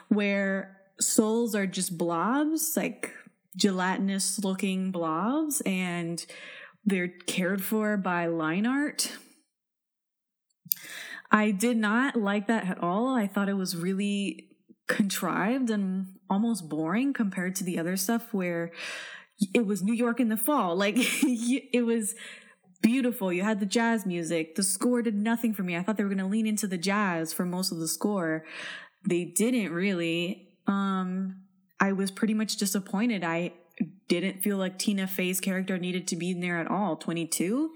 S2: where souls are just blobs like gelatinous looking blobs and they're cared for by line art. I did not like that at all. I thought it was really contrived and almost boring compared to the other stuff where it was new york in the fall like it was beautiful. You had the jazz music. The score did nothing for me. I thought they were going to lean into the jazz for most of the score. They didn't really. Um, I was pretty much disappointed. I didn't feel like Tina Fey's character needed to be in there at all. 22?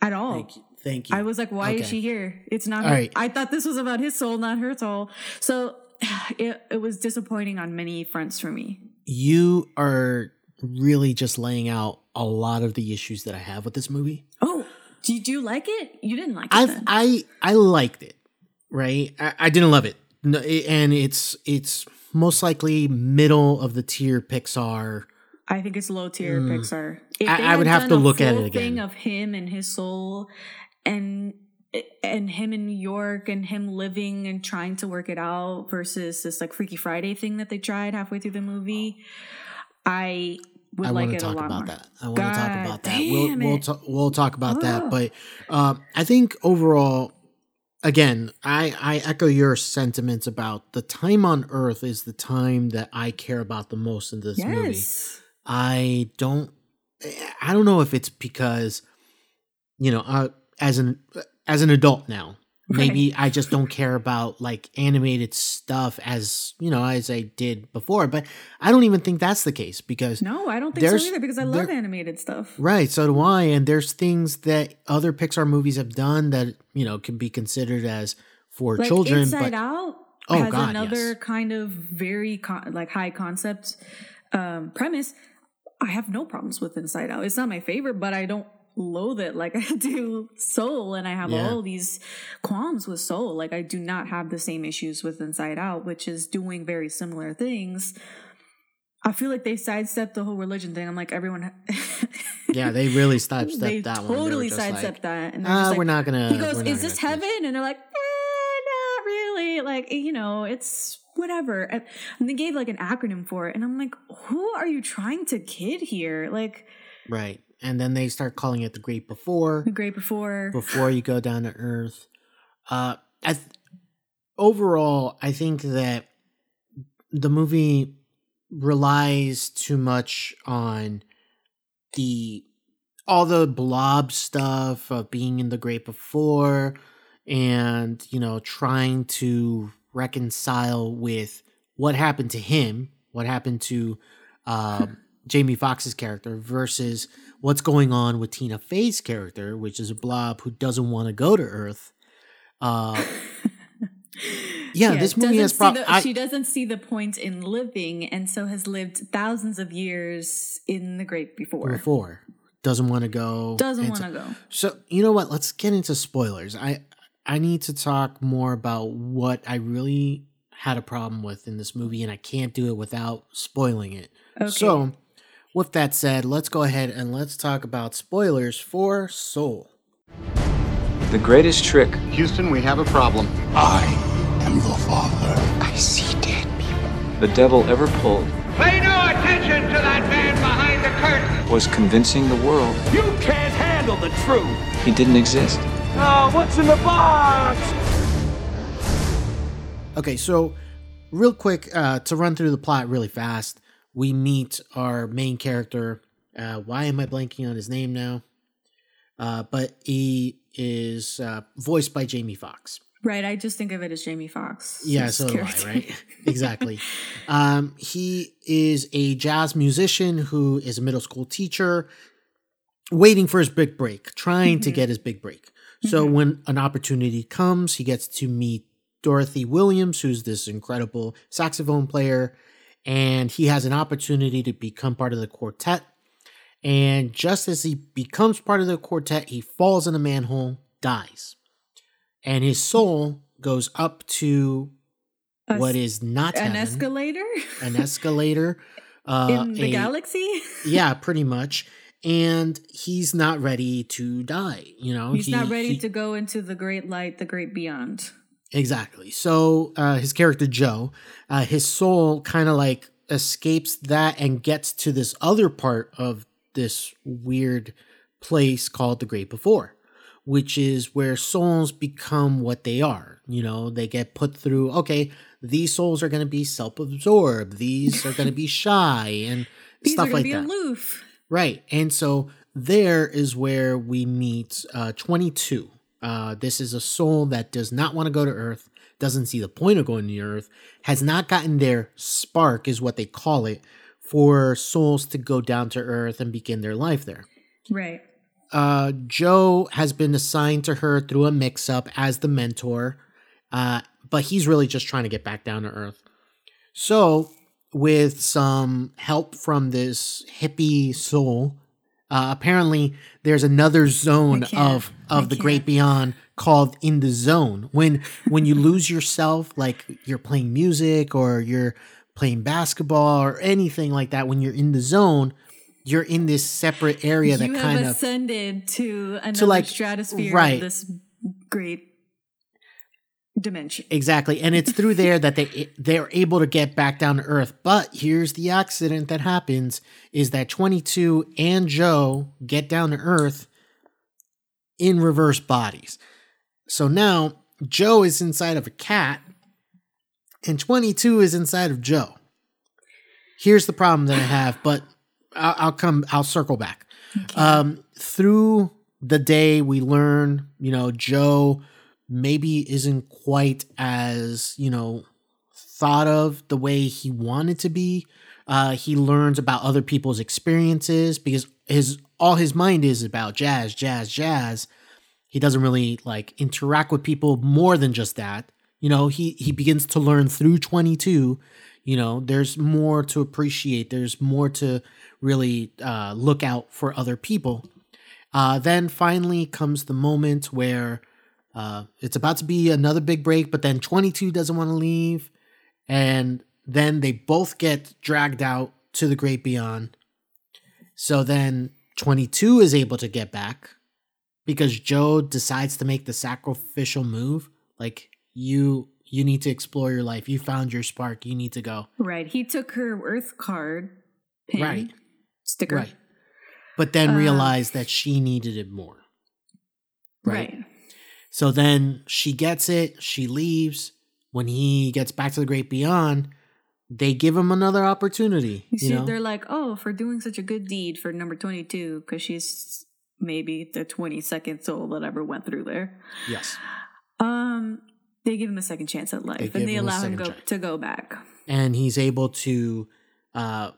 S2: At all.
S1: Thank you. Thank you.
S2: I was like, why
S1: Okay.
S2: is she here? It's not
S1: All
S2: her.
S1: right.
S2: I thought this was about his soul, not her soul. So it, it was disappointing on many fronts for me.
S1: you are really just laying out a lot of the issues that I have with this movie.
S2: Oh, did you like it? You didn't like it.
S1: I. I liked it, right? I, I didn't love it, no, it- and it's it's most likely middle of the tier Pixar.
S2: I think it's low tier Pixar.
S1: Mm. I- I would have to look at it
S2: Thing
S1: again.
S2: of him and his soul, and and him in New York, and him living and trying to work it out versus this like Freaky Friday thing that they tried halfway through the movie. I would
S1: I
S2: like
S1: want to talk about
S2: more.
S1: that. I want to talk about that. We'll we'll ta- we'll talk about that. But uh, I think overall, again, I I echo your sentiments about the time on Earth is the time that I care about the most in this movie. I don't I don't know if it's because you know, uh, as an as an adult now, maybe I just don't care about like animated stuff as, you know, as I did before, but I don't even think that's the case because
S2: No, I don't think so either because I love animated stuff.
S1: Right, so do I. And there's things that other Pixar movies have done that you know can be considered as for
S2: Like
S1: children.
S2: Inside
S1: but
S2: Out
S1: Oh,
S2: has
S1: God,
S2: another
S1: yes.
S2: kind of very con- like high concept um, premise. I have no problems with Inside Out. It's not my favorite, but I don't loathe it like I do Soul, and I have
S1: Yeah.
S2: all these qualms with Soul. Like I do not have the same issues with Inside Out, which is doing very similar things. I feel like they sidestepped the whole religion thing. I'm like everyone.
S1: yeah, they really sidestepped
S2: they
S1: that one.
S2: Totally
S1: just like,
S2: sidestepped that, and they're
S1: "Ah,
S2: just like,
S1: we're not gonna.
S2: he goes, "Is this heaven?" And they're like, eh, "Not really." Like you know, it's whatever. And and they gave like an acronym for it, and I'm like, "Who are you trying to kid here?" Like
S1: Right, and then they start calling it the Great Before.
S2: the great before.
S1: before you go down to earth. Uh, th- overall, I think that the movie relies too much on the all the blob stuff of being in the great before and you know trying to reconcile with what happened to him what happened to um, jamie foxx's character versus what's going on with tina fey's character which is a blob who doesn't want to go to earth uh, yeah, this movie has
S2: see
S1: prob-
S2: the-
S1: I-
S2: she doesn't see the point in living, and so has lived thousands of years in the great before.
S1: before doesn't want to go
S2: Doesn't
S1: so-
S2: want to go.
S1: So you know what? Let's get into spoilers. I I need to talk more about what I really had a problem with in this movie, and I can't do it without spoiling it.
S2: Okay.
S1: So, with that said, let's go ahead and let's talk about spoilers for Soul.
S3: The greatest trick
S5: Houston, we have a problem. I am your father. I see dead people.
S3: the devil ever pulled
S6: Pay no attention to that man behind the curtain.
S3: was convincing the world
S4: You can't handle the truth.
S3: he didn't exist.
S4: Oh, what's in the box?
S1: Okay, so real quick uh, to run through the plot really fast. We meet our main character. Uh, why am I blanking on his name now? Uh, but he is uh, voiced by Jamie Foxx.
S2: Right, I just think of it as Jamie Foxx.
S1: Yeah, so do I, right? exactly. Um, he is a jazz musician who is a middle school teacher, waiting for his big break, trying to get his big break. So when an opportunity comes, he gets to meet Dorothy Williams, who's this incredible saxophone player, and he has an opportunity to become part of the quartet. And just as he becomes part of the quartet, he falls in a manhole, dies. And his soul goes up to
S2: A
S1: what is not
S2: An
S1: heaven,
S2: escalator
S1: an escalator. Uh,
S2: in the
S1: a-
S2: galaxy.
S1: yeah, pretty much. And he's not ready to die. You know,
S2: He's
S1: He-
S2: not ready
S1: he-
S2: to go into the great light, the great beyond.
S1: Exactly. So uh, his character Joe, uh, his soul kind of like escapes that and gets to this other part of this weird place called the Great Before, which is where souls become what they are. You know, they get put through. Okay, these souls are going to be self-absorbed. These are going to be shy and stuff like
S2: be
S1: that.
S2: aloof.
S1: Right. And so there is where we meet uh, 22. Uh, this is a soul that does not want to go to Earth, doesn't see the point of going to Earth, has not gotten their spark, is what they call it, for souls to go down to Earth and begin their life there.
S2: Right.
S1: Uh, Joe has been assigned to her through a mix up as the mentor, uh, but he's really just trying to get back down to Earth. So, with some help from this hippie soul, uh, apparently there's another zone of of
S2: I
S1: the great
S2: can't.
S1: beyond called in the zone. When when you lose yourself, like you're playing music or you're playing basketball or anything like that, when you're in the zone, you're in this separate area that
S2: you have
S1: kind of
S2: ascended to another
S1: like-
S2: stratosphere
S1: right.
S2: this great dimension.
S1: Exactly. And it's through there that they they're able to get back down to earth. But here's the accident that happens is that 22 and Joe get down to earth in reverse bodies. So now Joe is inside of a cat and 22 is inside of Joe. Here's the problem that I have, but I'll, I'll come I'll circle back. Um through the day we learn, you know, Joe maybe isn't quite as you know thought of the way he wanted to be. Uh he learns about other people's experiences because his all his mind is about jazz jazz jazz. He doesn't really like interact with people more than just that. You know he he begins to learn through 22 you know there's more to appreciate. There's more to really uh look out for other people. Uh then finally comes the moment where uh, it's about to be another big break, but then 22 doesn't want to leave. And then they both get dragged out to the great beyond. So then 22 is able to get back because Joe decides to make the sacrificial move. Like, you you need to explore your life. You found your spark. You need to go.
S2: Right. He took her Earth card pin
S1: Right.
S2: sticker.
S1: Right. But then
S2: Uh,
S1: realized that she needed it more.
S2: Right.
S1: So then she gets it, she leaves. When he gets back to the great beyond, they give him another opportunity.
S2: You
S1: You,
S2: see,
S1: know?
S2: they're like, oh, for doing such a good deed for number 22, because she's maybe the 22nd soul that ever went through there.
S1: yes.
S2: Um, they give him a second chance at life,
S1: They
S2: and they
S1: him
S2: allow him go, to go back.
S1: And he's able to uh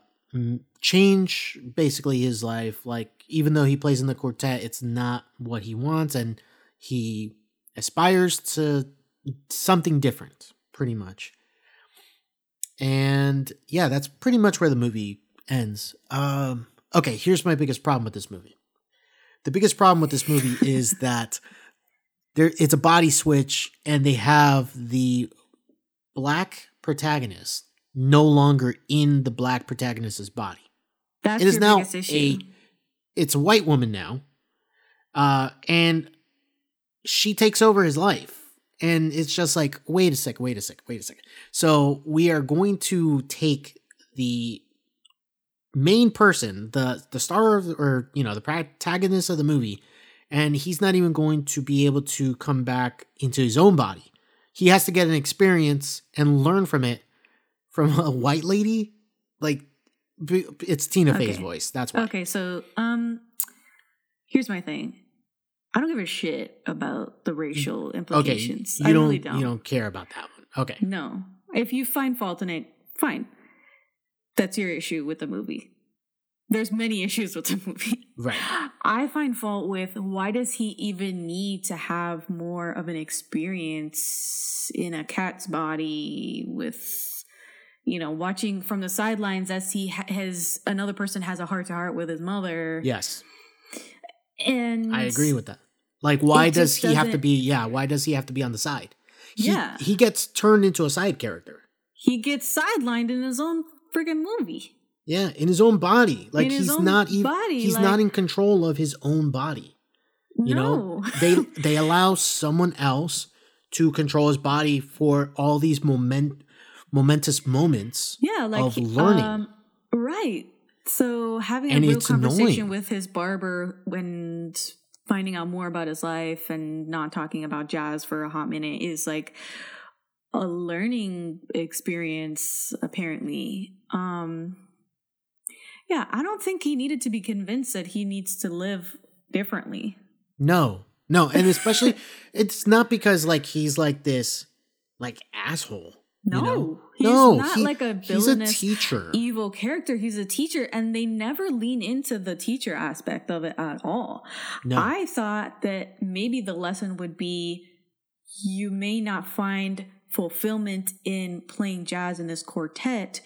S1: change basically his life. Like even though he plays in the quartet, it's not what he wants and he aspires to something different, pretty much. And yeah, that's pretty much where the movie ends. Um, okay, here's my biggest problem with this movie. The biggest problem with this movie is that there it's a body switch, and they have the black protagonist no longer in the black protagonist's body.
S2: That's
S1: it is
S2: your
S1: now
S2: biggest issue.
S1: a it's a white woman now, uh, and she takes over his life. And it's just like, wait a second, wait a second, wait a second. So we are going to take the main person, the the star of, or you know, the protagonist of the movie, and he's not even going to be able to come back into his own body. He has to get an experience and learn from it from a white lady. Like It's Tina Fey's voice. That's why.
S2: Okay, so um here's my thing. I don't give a shit about the mm. racial
S1: Okay,
S2: implications.
S1: you
S2: I
S1: don't,
S2: really don't.
S1: you don't care about that one. Okay.
S2: No. If you find fault in it, fine. That's your issue with the movie. There's many issues with the movie.
S1: Right.
S2: I find fault with why does he even need to have more of an experience in a cat's body with you know watching from the sidelines as he has another person has a heart to heart with his mother
S1: Yes.
S2: and
S1: I agree with that. Like, why does he have to be? Yeah, why does he have to be on the side? He,
S2: Yeah.
S1: he gets turned into a side character.
S2: he gets sidelined in his own friggin' movie
S1: Yeah, in his own body. Like he's not even.
S2: body,
S1: he's
S2: like-
S1: not in control of his own body. You know, they they allow someone else to control his body for all these moment momentous moments.
S2: yeah like
S1: of learning.
S2: um, right so having
S1: And
S2: a real conversation
S1: annoying.
S2: with his barber when finding out more about his life and not talking about jazz for a hot minute is like a learning experience apparently um yeah i don't think he needed to be convinced that he needs to live differently
S1: No, no, and especially it's not because like he's like this like asshole.
S2: No
S1: you know?
S2: he's
S1: no,
S2: not
S1: he-
S2: like a
S1: he's a
S2: villainous
S1: teacher.
S2: evil character. He's a teacher, and they never lean into the teacher aspect of it at all.
S1: No.
S2: I thought that maybe the lesson would be you may not find fulfillment in playing jazz in this quartet.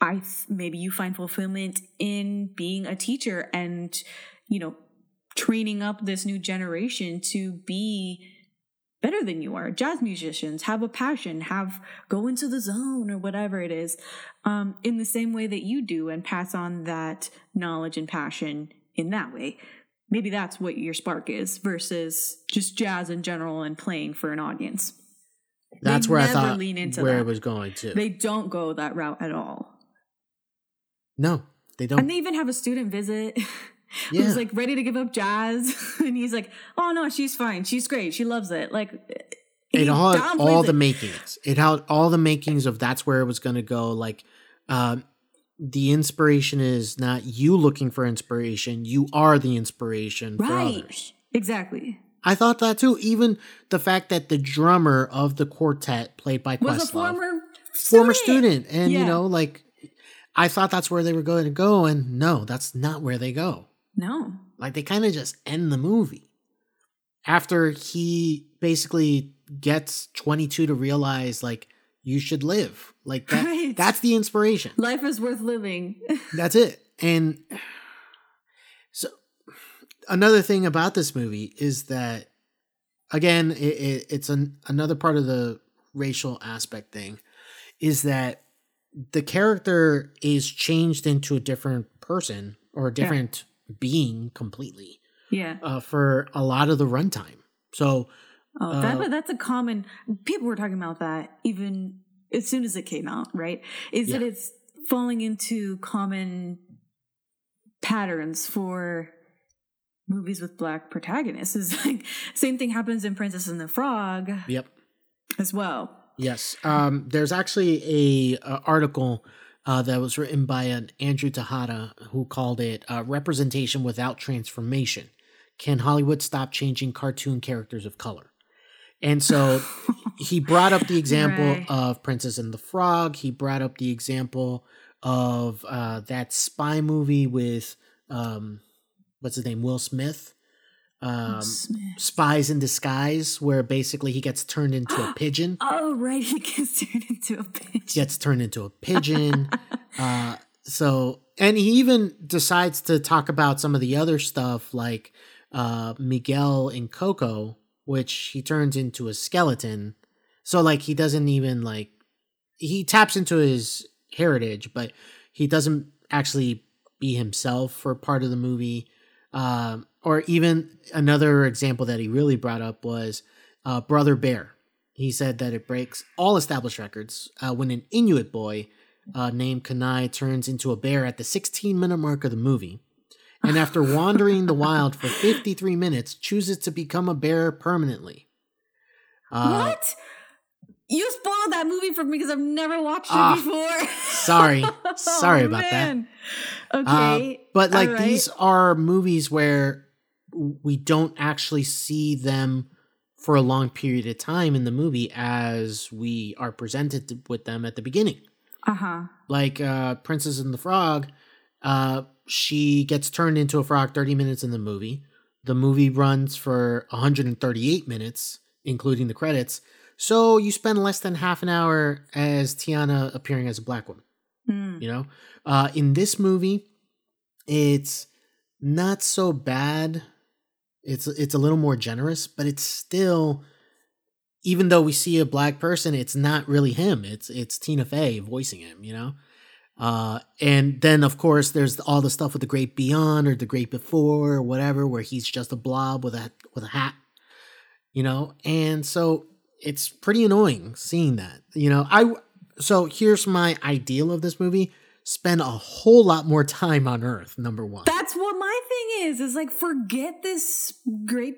S2: I th- maybe you find fulfillment in being a teacher and you know training up this new generation to be better than you are. Jazz musicians have a passion, have go into the zone or whatever it is, um, in the same way that you do, and pass on that knowledge and passion in that way. Maybe that's what your spark is versus just jazz in general and playing for an audience.
S1: That's
S2: They
S1: where I thought
S2: lean into
S1: where
S2: that.
S1: it was going to.
S2: They don't go that route at all.
S1: no, they don't.
S2: And they even have a student visit
S1: Yeah.
S2: who's like ready to give up jazz. and he's like, oh no, she's fine. She's great. She loves it. Like,
S1: it all all
S2: it.
S1: the makings. It had all the makings of that's where it was going to go. Like, um, the inspiration is not you looking for inspiration. You are the inspiration for
S2: Right.
S1: others.
S2: Exactly.
S1: I thought that too. Even the fact that the drummer of the quartet, played by
S2: Was
S1: Questlove,
S2: a former
S1: former student, and you know, like, I thought that's where they were going to go, and no, that's not where they go.
S2: No.
S1: Like they kind of just end the movie after he basically gets 22 to realize like you should live. Like that
S2: Right.
S1: that's the inspiration.
S2: Life is worth living.
S1: That's it. And so another thing about this movie is that again it, it, it's an, another part of the racial aspect thing is that the character is changed into a different person or a different being completely
S2: yeah.
S1: uh, for a lot of the runtime. So
S2: Oh, that,
S1: Uh,
S2: that's a common. People were talking about that even as soon as it came out, right? Is that it's falling into common patterns for movies with black protagonists. Is like same thing happens in Princess and the Frog
S1: yep.
S2: as well.
S1: Yes. Um, there's actually a, uh article uh, that was written by an Andrew Tejada who called it uh, "Representation Without Transformation: Can Hollywood Stop Changing Cartoon Characters of Color?" And so he brought up the example
S2: Right.
S1: of Princess and the Frog. He brought up the example of uh, that spy movie with um, what's his name, Will Smith. Um, Spies in Disguise, where basically he gets turned into a pigeon
S2: Oh, right. He gets turned into a pigeon.
S1: gets turned into a pigeon. uh, so, and he even decides to talk about some of the other stuff like uh, Miguel in Coco, which he turns into a skeleton. So, like, he doesn't even like, he taps into his heritage, but he doesn't actually be himself for part of the movie. Um, or even another example that he really brought up was uh, Brother Bear. He said that it breaks all established records uh, when an Inuit boy uh, named Kenai turns into a bear at the 16 minute mark of the movie. And after wandering the wild for 53 minutes, chooses to become a bear permanently. Uh,
S2: what? You spoiled that movie for me because I've never watched it
S1: Ah,
S2: before.
S1: Sorry. Sorry
S2: Oh,
S1: about that.
S2: man.
S1: Uh,
S2: Okay.
S1: but like
S2: right.
S1: these are movies where we don't actually see them for a long period of time in the movie as we are presented with them at the beginning.
S2: Uh huh.
S1: Like uh Princess and the Frog, uh she gets turned into a frog 30 minutes in the movie. The movie runs for 138 minutes including the credits. So you spend less than half an hour as Tiana appearing as a black woman
S2: Mm.
S1: you know? Uh in this movie it's not so bad. It's it's a little more generous but it's still even though we see a black person it's not really him. It's it's tina fey voicing him you know? Uh and then of course there's all the stuff with the great beyond or the great before or whatever where he's just a blob with a with a hat you know? And so it's pretty annoying seeing that you know i so here's my ideal of this movie spend a whole lot more time on earth number one
S2: That's what my thing is. Is like forget this great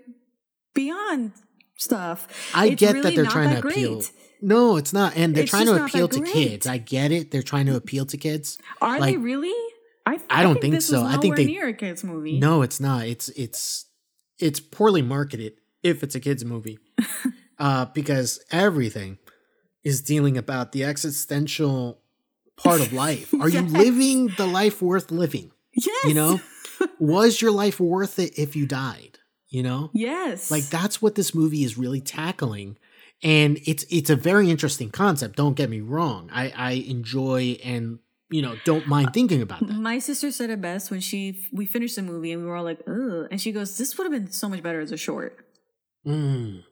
S2: beyond stuff.
S1: i
S2: It's
S1: get
S2: really
S1: that they're
S2: not
S1: trying
S2: that
S1: to appeal
S2: great.
S1: no it's not and they're
S2: It's
S1: trying to appeal to kids i get it they're trying to appeal to kids
S2: Are
S1: like-
S2: they really? I,
S1: I don't think
S2: this
S1: so. I think they-
S2: near a kids movie.
S1: No, it's not. It's it's it's poorly marketed if it's a kids movie. uh because everything is dealing about the existential part of life. Are you living the life worth living?
S2: Yes.
S1: You know? Was your life worth it if you died? You know?
S2: Yes.
S1: Like that's what this movie is really tackling. And it's it's a very interesting concept, don't get me wrong. I I enjoy and you know, don't mind thinking about that.
S2: My sister said it best when she we finished the movie and we were all like, "Ugh," and she goes, "This would have been so much better as a short.
S1: Mm.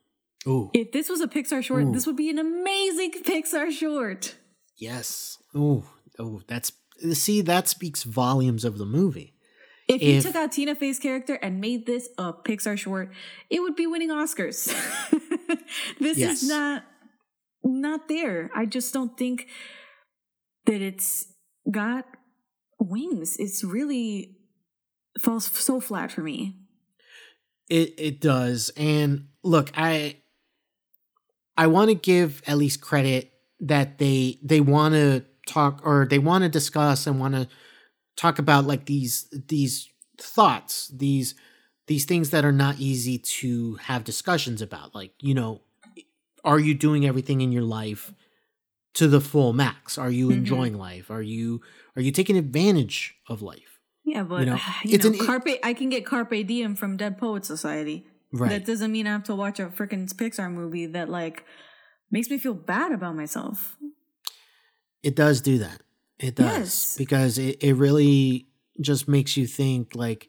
S1: Ooh.
S2: If this was a Pixar short,
S1: Ooh.
S2: this would be an amazing Pixar short."
S1: Yes. Oh, oh, that's see that speaks volumes of the movie.
S2: If you took out Tina Fey's character and made this a Pixar short, it would be winning Oscars. this
S1: Yes.
S2: is not not there. I just don't think that it's got wings. It's really falls so flat for me.
S1: It it does. And look, I I want to give at least credit that they they want to talk or they want to discuss and want to talk about like these these thoughts, these these things that are not easy to have discussions about. Like, you know, are you doing everything in your life to the full max? Are you
S2: Mhm.
S1: enjoying life? Are you are you taking advantage of life?
S2: Yeah, but you
S1: know,
S2: know,
S1: it's an-
S2: carpe. I can get carpe diem from Dead Poet Society.
S1: Right.
S2: That doesn't mean I have to watch a freaking Pixar movie that like makes me feel bad about myself.
S1: It does do that. It does.
S2: Yes.
S1: Because it, it really just makes you think like,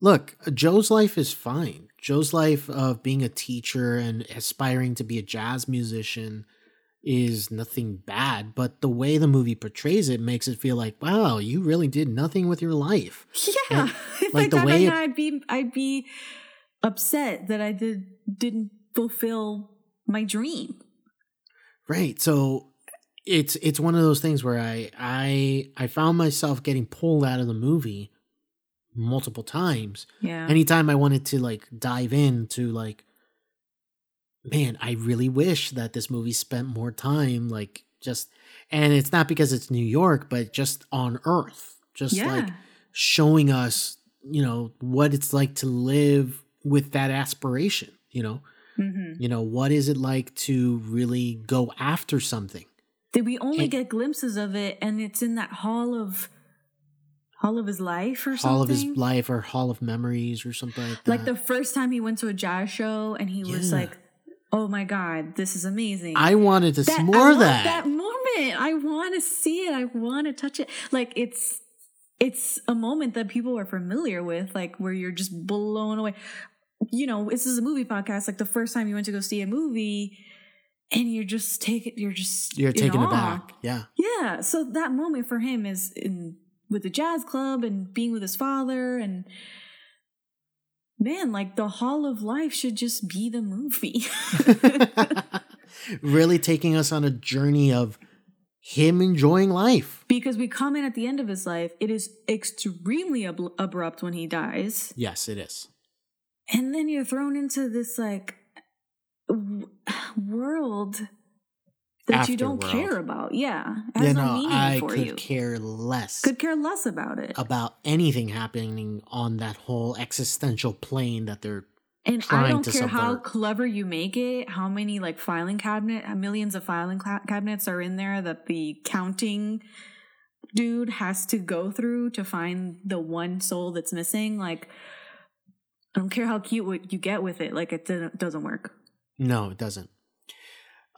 S1: look, Joe's life is fine. Joe's life of being a teacher and aspiring to be a jazz musician is nothing bad, but the way the movie portrays it makes it feel like, wow, you really did nothing with your life.
S2: Yeah,
S1: And,
S2: if
S1: like, the way it-
S2: I'd be I'd be upset that I did didn't fulfill my dream.
S1: Right. So it's it's one of those things where I I I found myself getting pulled out of the movie multiple times
S2: Yeah,
S1: anytime I wanted to like dive into like, man, I really wish that this movie spent more time like just, and it's not because it's New York, but just on Earth, just
S2: yeah,
S1: like showing us, you know, what it's like to live with that aspiration. You know,
S2: hmm
S1: you know, what is it like to really go after something?
S2: Did we only
S1: And-
S2: get glimpses of it, and it's in that hall of hall of his life or something?
S1: Hall of his life or Hall of Memories or something like that.
S2: Like the first time he went to a jazz show, and he was like, "Oh my god, this is amazing."
S1: I wanted to see more of that.
S2: that moment. I want to see it. I want to touch it. Like it's it's a moment that people are familiar with, like where you're just blown away. You know, this is a movie podcast. Like the first time you went to go see a movie, and you're just taking, you're just
S1: You're taken
S2: awe.
S1: aback. Yeah.
S2: Yeah. So that moment for him is in with the jazz club and being with his father and man, like the Hall of Life should just be the movie.
S1: really taking us on a journey of him enjoying life.
S2: because we come in at the end of his life, it is extremely ab- abrupt when he dies,
S1: Yes, it is.
S2: And then you're thrown into this like w- world that you don't
S1: Afterworld.
S2: care about. Yeah, has
S1: You
S2: no
S1: know,
S2: meaning
S1: I
S2: for
S1: could
S2: you.
S1: care less
S2: could care less about it.
S1: about anything happening on that whole existential plane that they're
S2: And I don't
S1: to
S2: care how clever you make it, how many like filing cabinet, uh, millions of filing cla- cabinets are in there that the counting dude has to go through to find the one soul that's missing. Like, I don't care how cute what you get with it. Like, it doesn't doesn't work.
S1: No, it doesn't.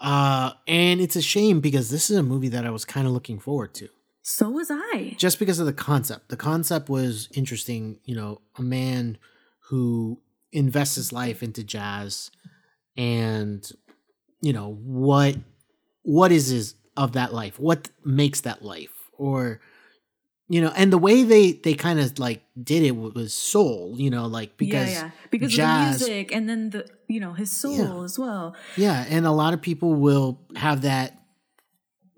S1: Uh, and it's a shame because this is a movie that I was kind of looking forward to.
S2: So was I.
S1: Just because of the concept. The concept was interesting, you know, a man who invests his life into jazz and you know, what what is his of that life? What makes that life? Or you know, and the way they they kind of like did it was soul, you know, like because
S2: yeah, yeah. Because
S1: jazz,
S2: of the music and then the you know his soul
S1: Yeah.
S2: as well.
S1: Yeah, and a lot of people will have that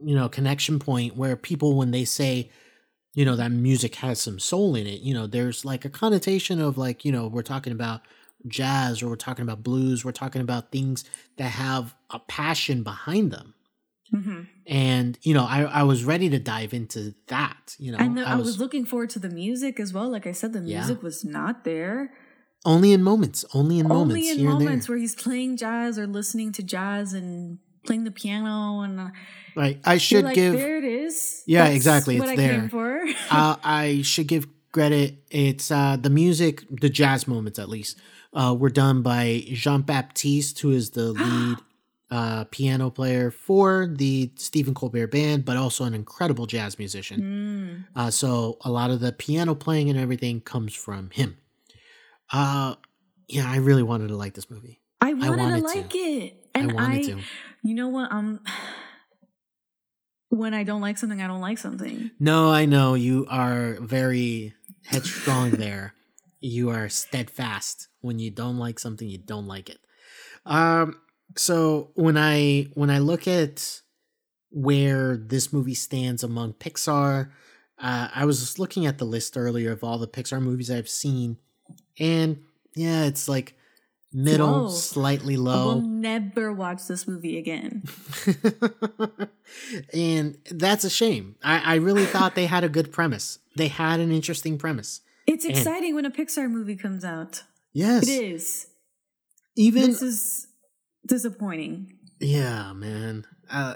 S1: you know connection point where people when they say you know that music has some soul in it, you know, there's like a connotation of like, you know, we're talking about jazz or we're talking about blues, we're talking about things that have a passion behind them.
S2: Hmm
S1: And you know, I I was ready to dive into that, you know.
S2: and the, I, was, looking forward to the music as well. Like I said, the
S1: Yeah.
S2: music was not there.
S1: only in moments, only in moments
S2: Only in moments where he's playing jazz or listening to jazz and playing the piano and uh,
S1: Right. I should
S2: like,
S1: give
S2: there it is.
S1: Yeah,
S2: That's
S1: exactly, it's
S2: I
S1: there. uh, I should give credit. It's uh, the music, the jazz moments at least, uh, were done by Jon Batiste, who is the lead uh, piano player for the Stephen Colbert Band, but also an incredible jazz musician.
S2: Mm.
S1: Uh, so a lot of the piano playing and everything comes from him. Uh, yeah, I really wanted to like this movie.
S2: I wanted,
S1: wanted
S2: to
S1: to.
S2: like it,
S1: I wanted
S2: I,
S1: to.
S2: you know what? Um, when I don't like something, I don't like something.
S1: No, I know you are very headstrong there. You are steadfast. When you don't like something, you don't like it. Um so when I when I look at where this movie stands among Pixar, uh, I was just looking at the list earlier of all the Pixar movies I've seen, and yeah, it's like middle,
S2: low.
S1: slightly
S2: I will
S1: low.
S2: never watch this movie again.
S1: and that's a shame. I, I really thought they had a good premise. They had an interesting premise.
S2: It's
S1: And-
S2: exciting when a Pixar movie comes out.
S1: Yes.
S2: It is.
S1: Even
S2: This is disappointing.
S1: yeah, man. Uh,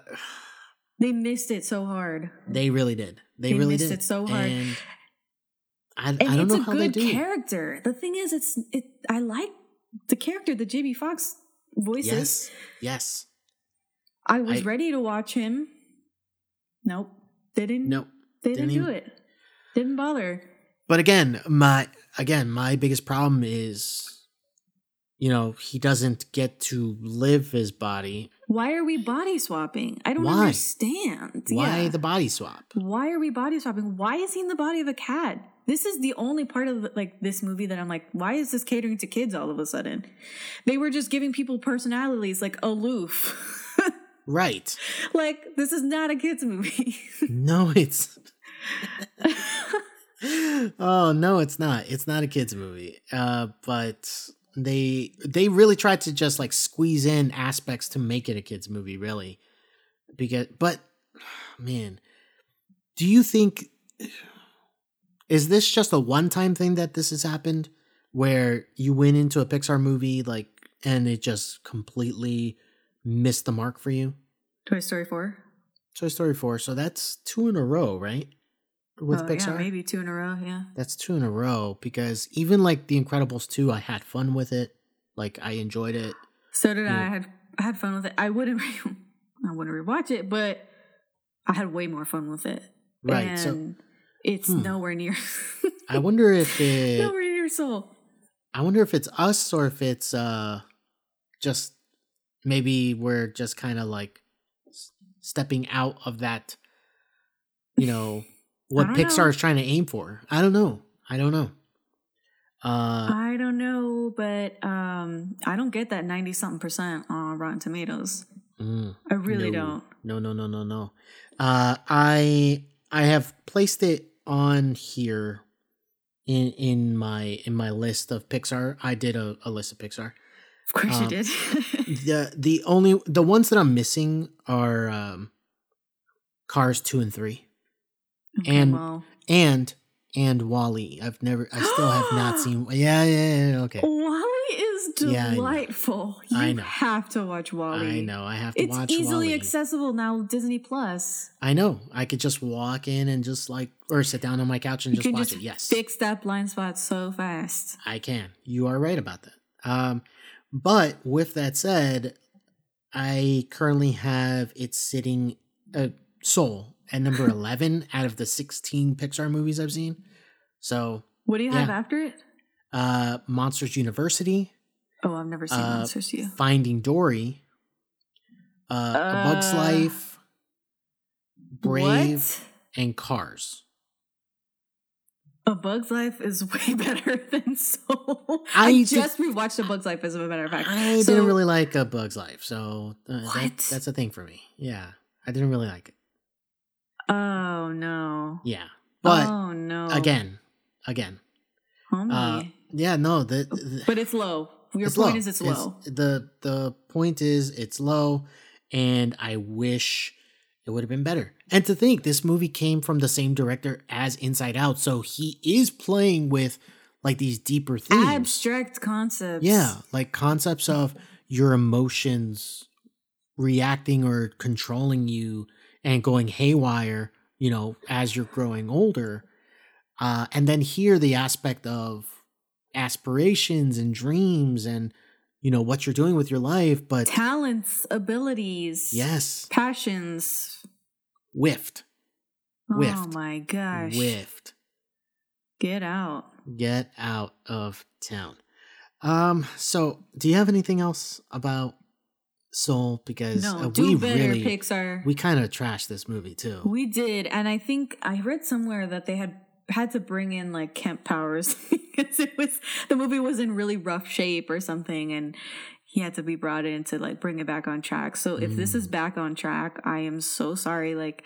S2: They missed it so hard.
S1: they really did. They,
S2: They missed
S1: did
S2: it so hard.
S1: And I,
S2: And
S1: I don't
S2: it's
S1: know
S2: a
S1: how they
S2: good
S1: do. it.
S2: character. The thing is, it's it. I like the character that JB Fox voices.
S1: Yes. Yes.
S2: I was
S1: I-
S2: ready to watch him. Nope, They didn't.
S1: Nope.
S2: they didn't,
S1: didn't
S2: do it. Didn't bother.
S1: But again, my again, my biggest problem is you know, he doesn't get to live his body.
S2: Why are we body swapping? I don't
S1: Why?
S2: understand.
S1: Why
S2: Yeah.
S1: the body swap?
S2: Why are we body swapping? Why is he in the body of a cat? This is the only part of like this movie that I'm like, why is this catering to kids all of a sudden? They were just giving people personalities like aloof.
S1: Right.
S2: like this is not a kids movie.
S1: No, it's Oh no, it's not. It's not a kids movie. Uh but they they really tried to just like squeeze in aspects to make it a kids movie, really. Because but man, do you think is this just a one-time thing that this has happened where you went into a Pixar movie like and it just completely missed the mark for you?
S2: Toy Story 4.
S1: Toy Story 4. So that's two in a row, right? With
S2: Oh,
S1: Pixar?
S2: Yeah, maybe two in a row, yeah.
S1: That's two in a row because even like The Incredibles 2, I had fun with it. Like I enjoyed it.
S2: So did I.
S1: Yeah.
S2: I had I had fun with it. I wouldn't re- I wouldn't rewatch it, but I had way more fun with it.
S1: Right.
S2: And
S1: so
S2: it's
S1: Hmm.
S2: nowhere near
S1: I wonder if it
S2: nowhere near soul.
S1: I wonder if it's us or if it's uh just maybe we're just kind of like stepping out of that you know what Pixar
S2: know.
S1: is trying to aim for. I don't know. I don't know. Uh
S2: I don't know, but um I don't get that 90 something percent on Rotten Tomatoes.
S1: mm.
S2: I really
S1: no.
S2: don't.
S1: No, no, no, no, no. Uh, I I have placed it on here in in my in my list of Pixar. I did a, a list of Pixar.
S2: Of course
S1: Um,
S2: you did.
S1: the the only the ones that I'm missing are um, Cars two and three,
S2: Okay,
S1: and and and Wall-E. I've never, I still have not seen. Yeah, yeah, yeah. Okay,
S2: Wall-E is
S1: Yeah, I know.
S2: delightful. You
S1: I know.
S2: have to watch Wall-E.
S1: I know. I have to
S2: It's
S1: watch.
S2: easily
S1: Wall-E.
S2: accessible now with Disney Plus.
S1: I know. I could just walk in and just like, or sit down on my couch and
S2: You
S1: just watch
S2: just
S1: it. Yes,
S2: fix that blind spot so fast.
S1: I can. You are right about that. Um, but with that said, I currently have it sitting uh, Soul at number eleven out of the sixteen Pixar movies I've seen. So,
S2: What do you have after it?
S1: uh, Monsters University,
S2: Oh, I've never seen
S1: Uh,
S2: Monsters U.
S1: Finding Dory, uh, A Bug's
S2: Uh,
S1: Life, Brave,
S2: What?
S1: and Cars.
S2: A Bug's Life is way better than Soul.
S1: I
S2: I,
S1: did-
S2: just rewatched A Bug's Life, as a matter of fact.
S1: I
S2: So-
S1: didn't really like A Bug's Life, so uh, that, that's a thing for me. Yeah, I didn't really like it.
S2: Oh no.
S1: Yeah, but
S2: oh no.
S1: again, again,
S2: Homie.
S1: uh, yeah, no, the, the
S2: but it's low. Your
S1: it's
S2: point
S1: low.
S2: is it's low.
S1: the the point is it's low, and I wish it would have been better. And to think this movie came from the same director as Inside Out, so he is playing with like these deeper themes.
S2: Abstract concepts.
S1: Yeah, like concepts of your emotions reacting or controlling you and going haywire, you know, as you're growing older. Uh, and then here the aspect of aspirations and dreams and, you know, what you're doing with your life. But
S2: Talents, abilities.
S1: yes,
S2: Passions.
S1: whiffed,
S2: Oh my gosh.
S1: whiffed.
S2: Get out.
S1: Get out of town. Um, so do you have anything else about Soul? Because
S2: No,
S1: uh, we
S2: better,
S1: really
S2: Pixar.
S1: we kind of trashed this movie too.
S2: We did, and I think I read somewhere that they had had to bring in like Kemp Powers because it was the movie was in really rough shape or something, and he had to be brought in to like bring it back on track. So if this
S1: Mm.
S2: is back on track, I am so sorry. Like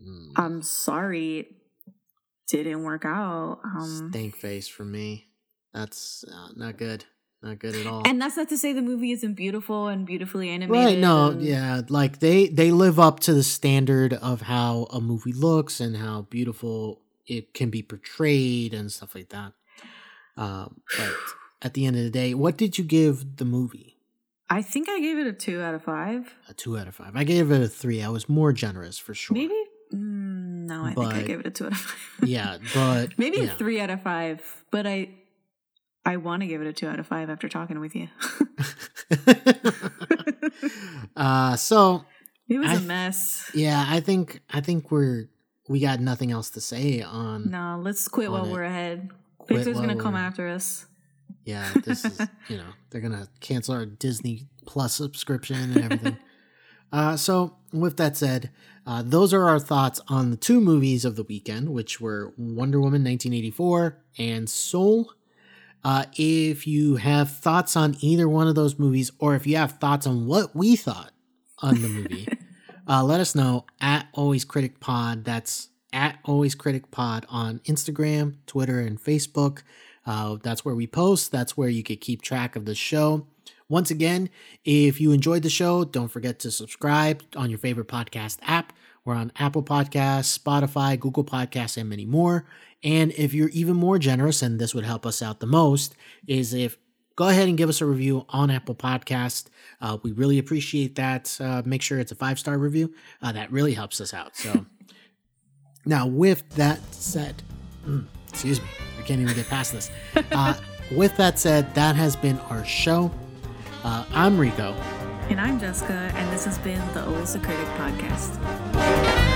S1: Mm,
S2: I'm sorry, it didn't work out. Um,
S1: Stink face for me. That's uh, not good. Not good at all.
S2: and that's not to say the movie isn't beautiful and beautifully animated.
S1: right? No,
S2: and-
S1: yeah, like they they live up to the standard of how a movie looks and how beautiful it can be portrayed and stuff like that. Um, but at the end of the day, what did you give the movie?
S2: I think I gave it a two out of five.
S1: A two out of five. I gave it a three. I was more generous for sure.
S2: Maybe. Mm, no, I think I gave it a two out of five.
S1: Yeah, but
S2: Maybe
S1: yeah.
S2: a three out of five, but I I want to give it a two out of five after talking with you.
S1: uh, so
S2: it was
S1: I
S2: a mess.
S1: yeah, I think I think we're we got nothing else to say on.
S2: No, let's quit while
S1: it.
S2: we're ahead.
S1: Quit
S2: Pixar's gonna come after us.
S1: Yeah, this is you know they're gonna cancel our Disney Plus subscription and everything. uh, so with that said, uh, those are our thoughts on the two movies of the weekend, which were Wonder Woman 1984 and Soul. Uh, if you have thoughts on either one of those movies, or if you have thoughts on what we thought on the movie, uh, let us know at Always Critic Pod. That's at Always Critic Pod on Instagram, Twitter, and Facebook. Uh, that's where we post. That's where you could keep track of the show. Once again, if you enjoyed the show, don't forget to subscribe on your favorite podcast app. We're on Apple Podcasts, Spotify, Google Podcasts, and many more. And if you're even more generous, and this would help us out the most, is if go ahead and give us a review on Apple Podcast. Uh, we really appreciate that. Uh, make sure it's a five star review. Uh, that really helps us out. So now, with that said, mm, excuse me, I can't even get past this. Uh, with that said, that has been our show. Uh, I'm Rico.
S2: And I'm Jessica, and this has been the Always a Critic podcast.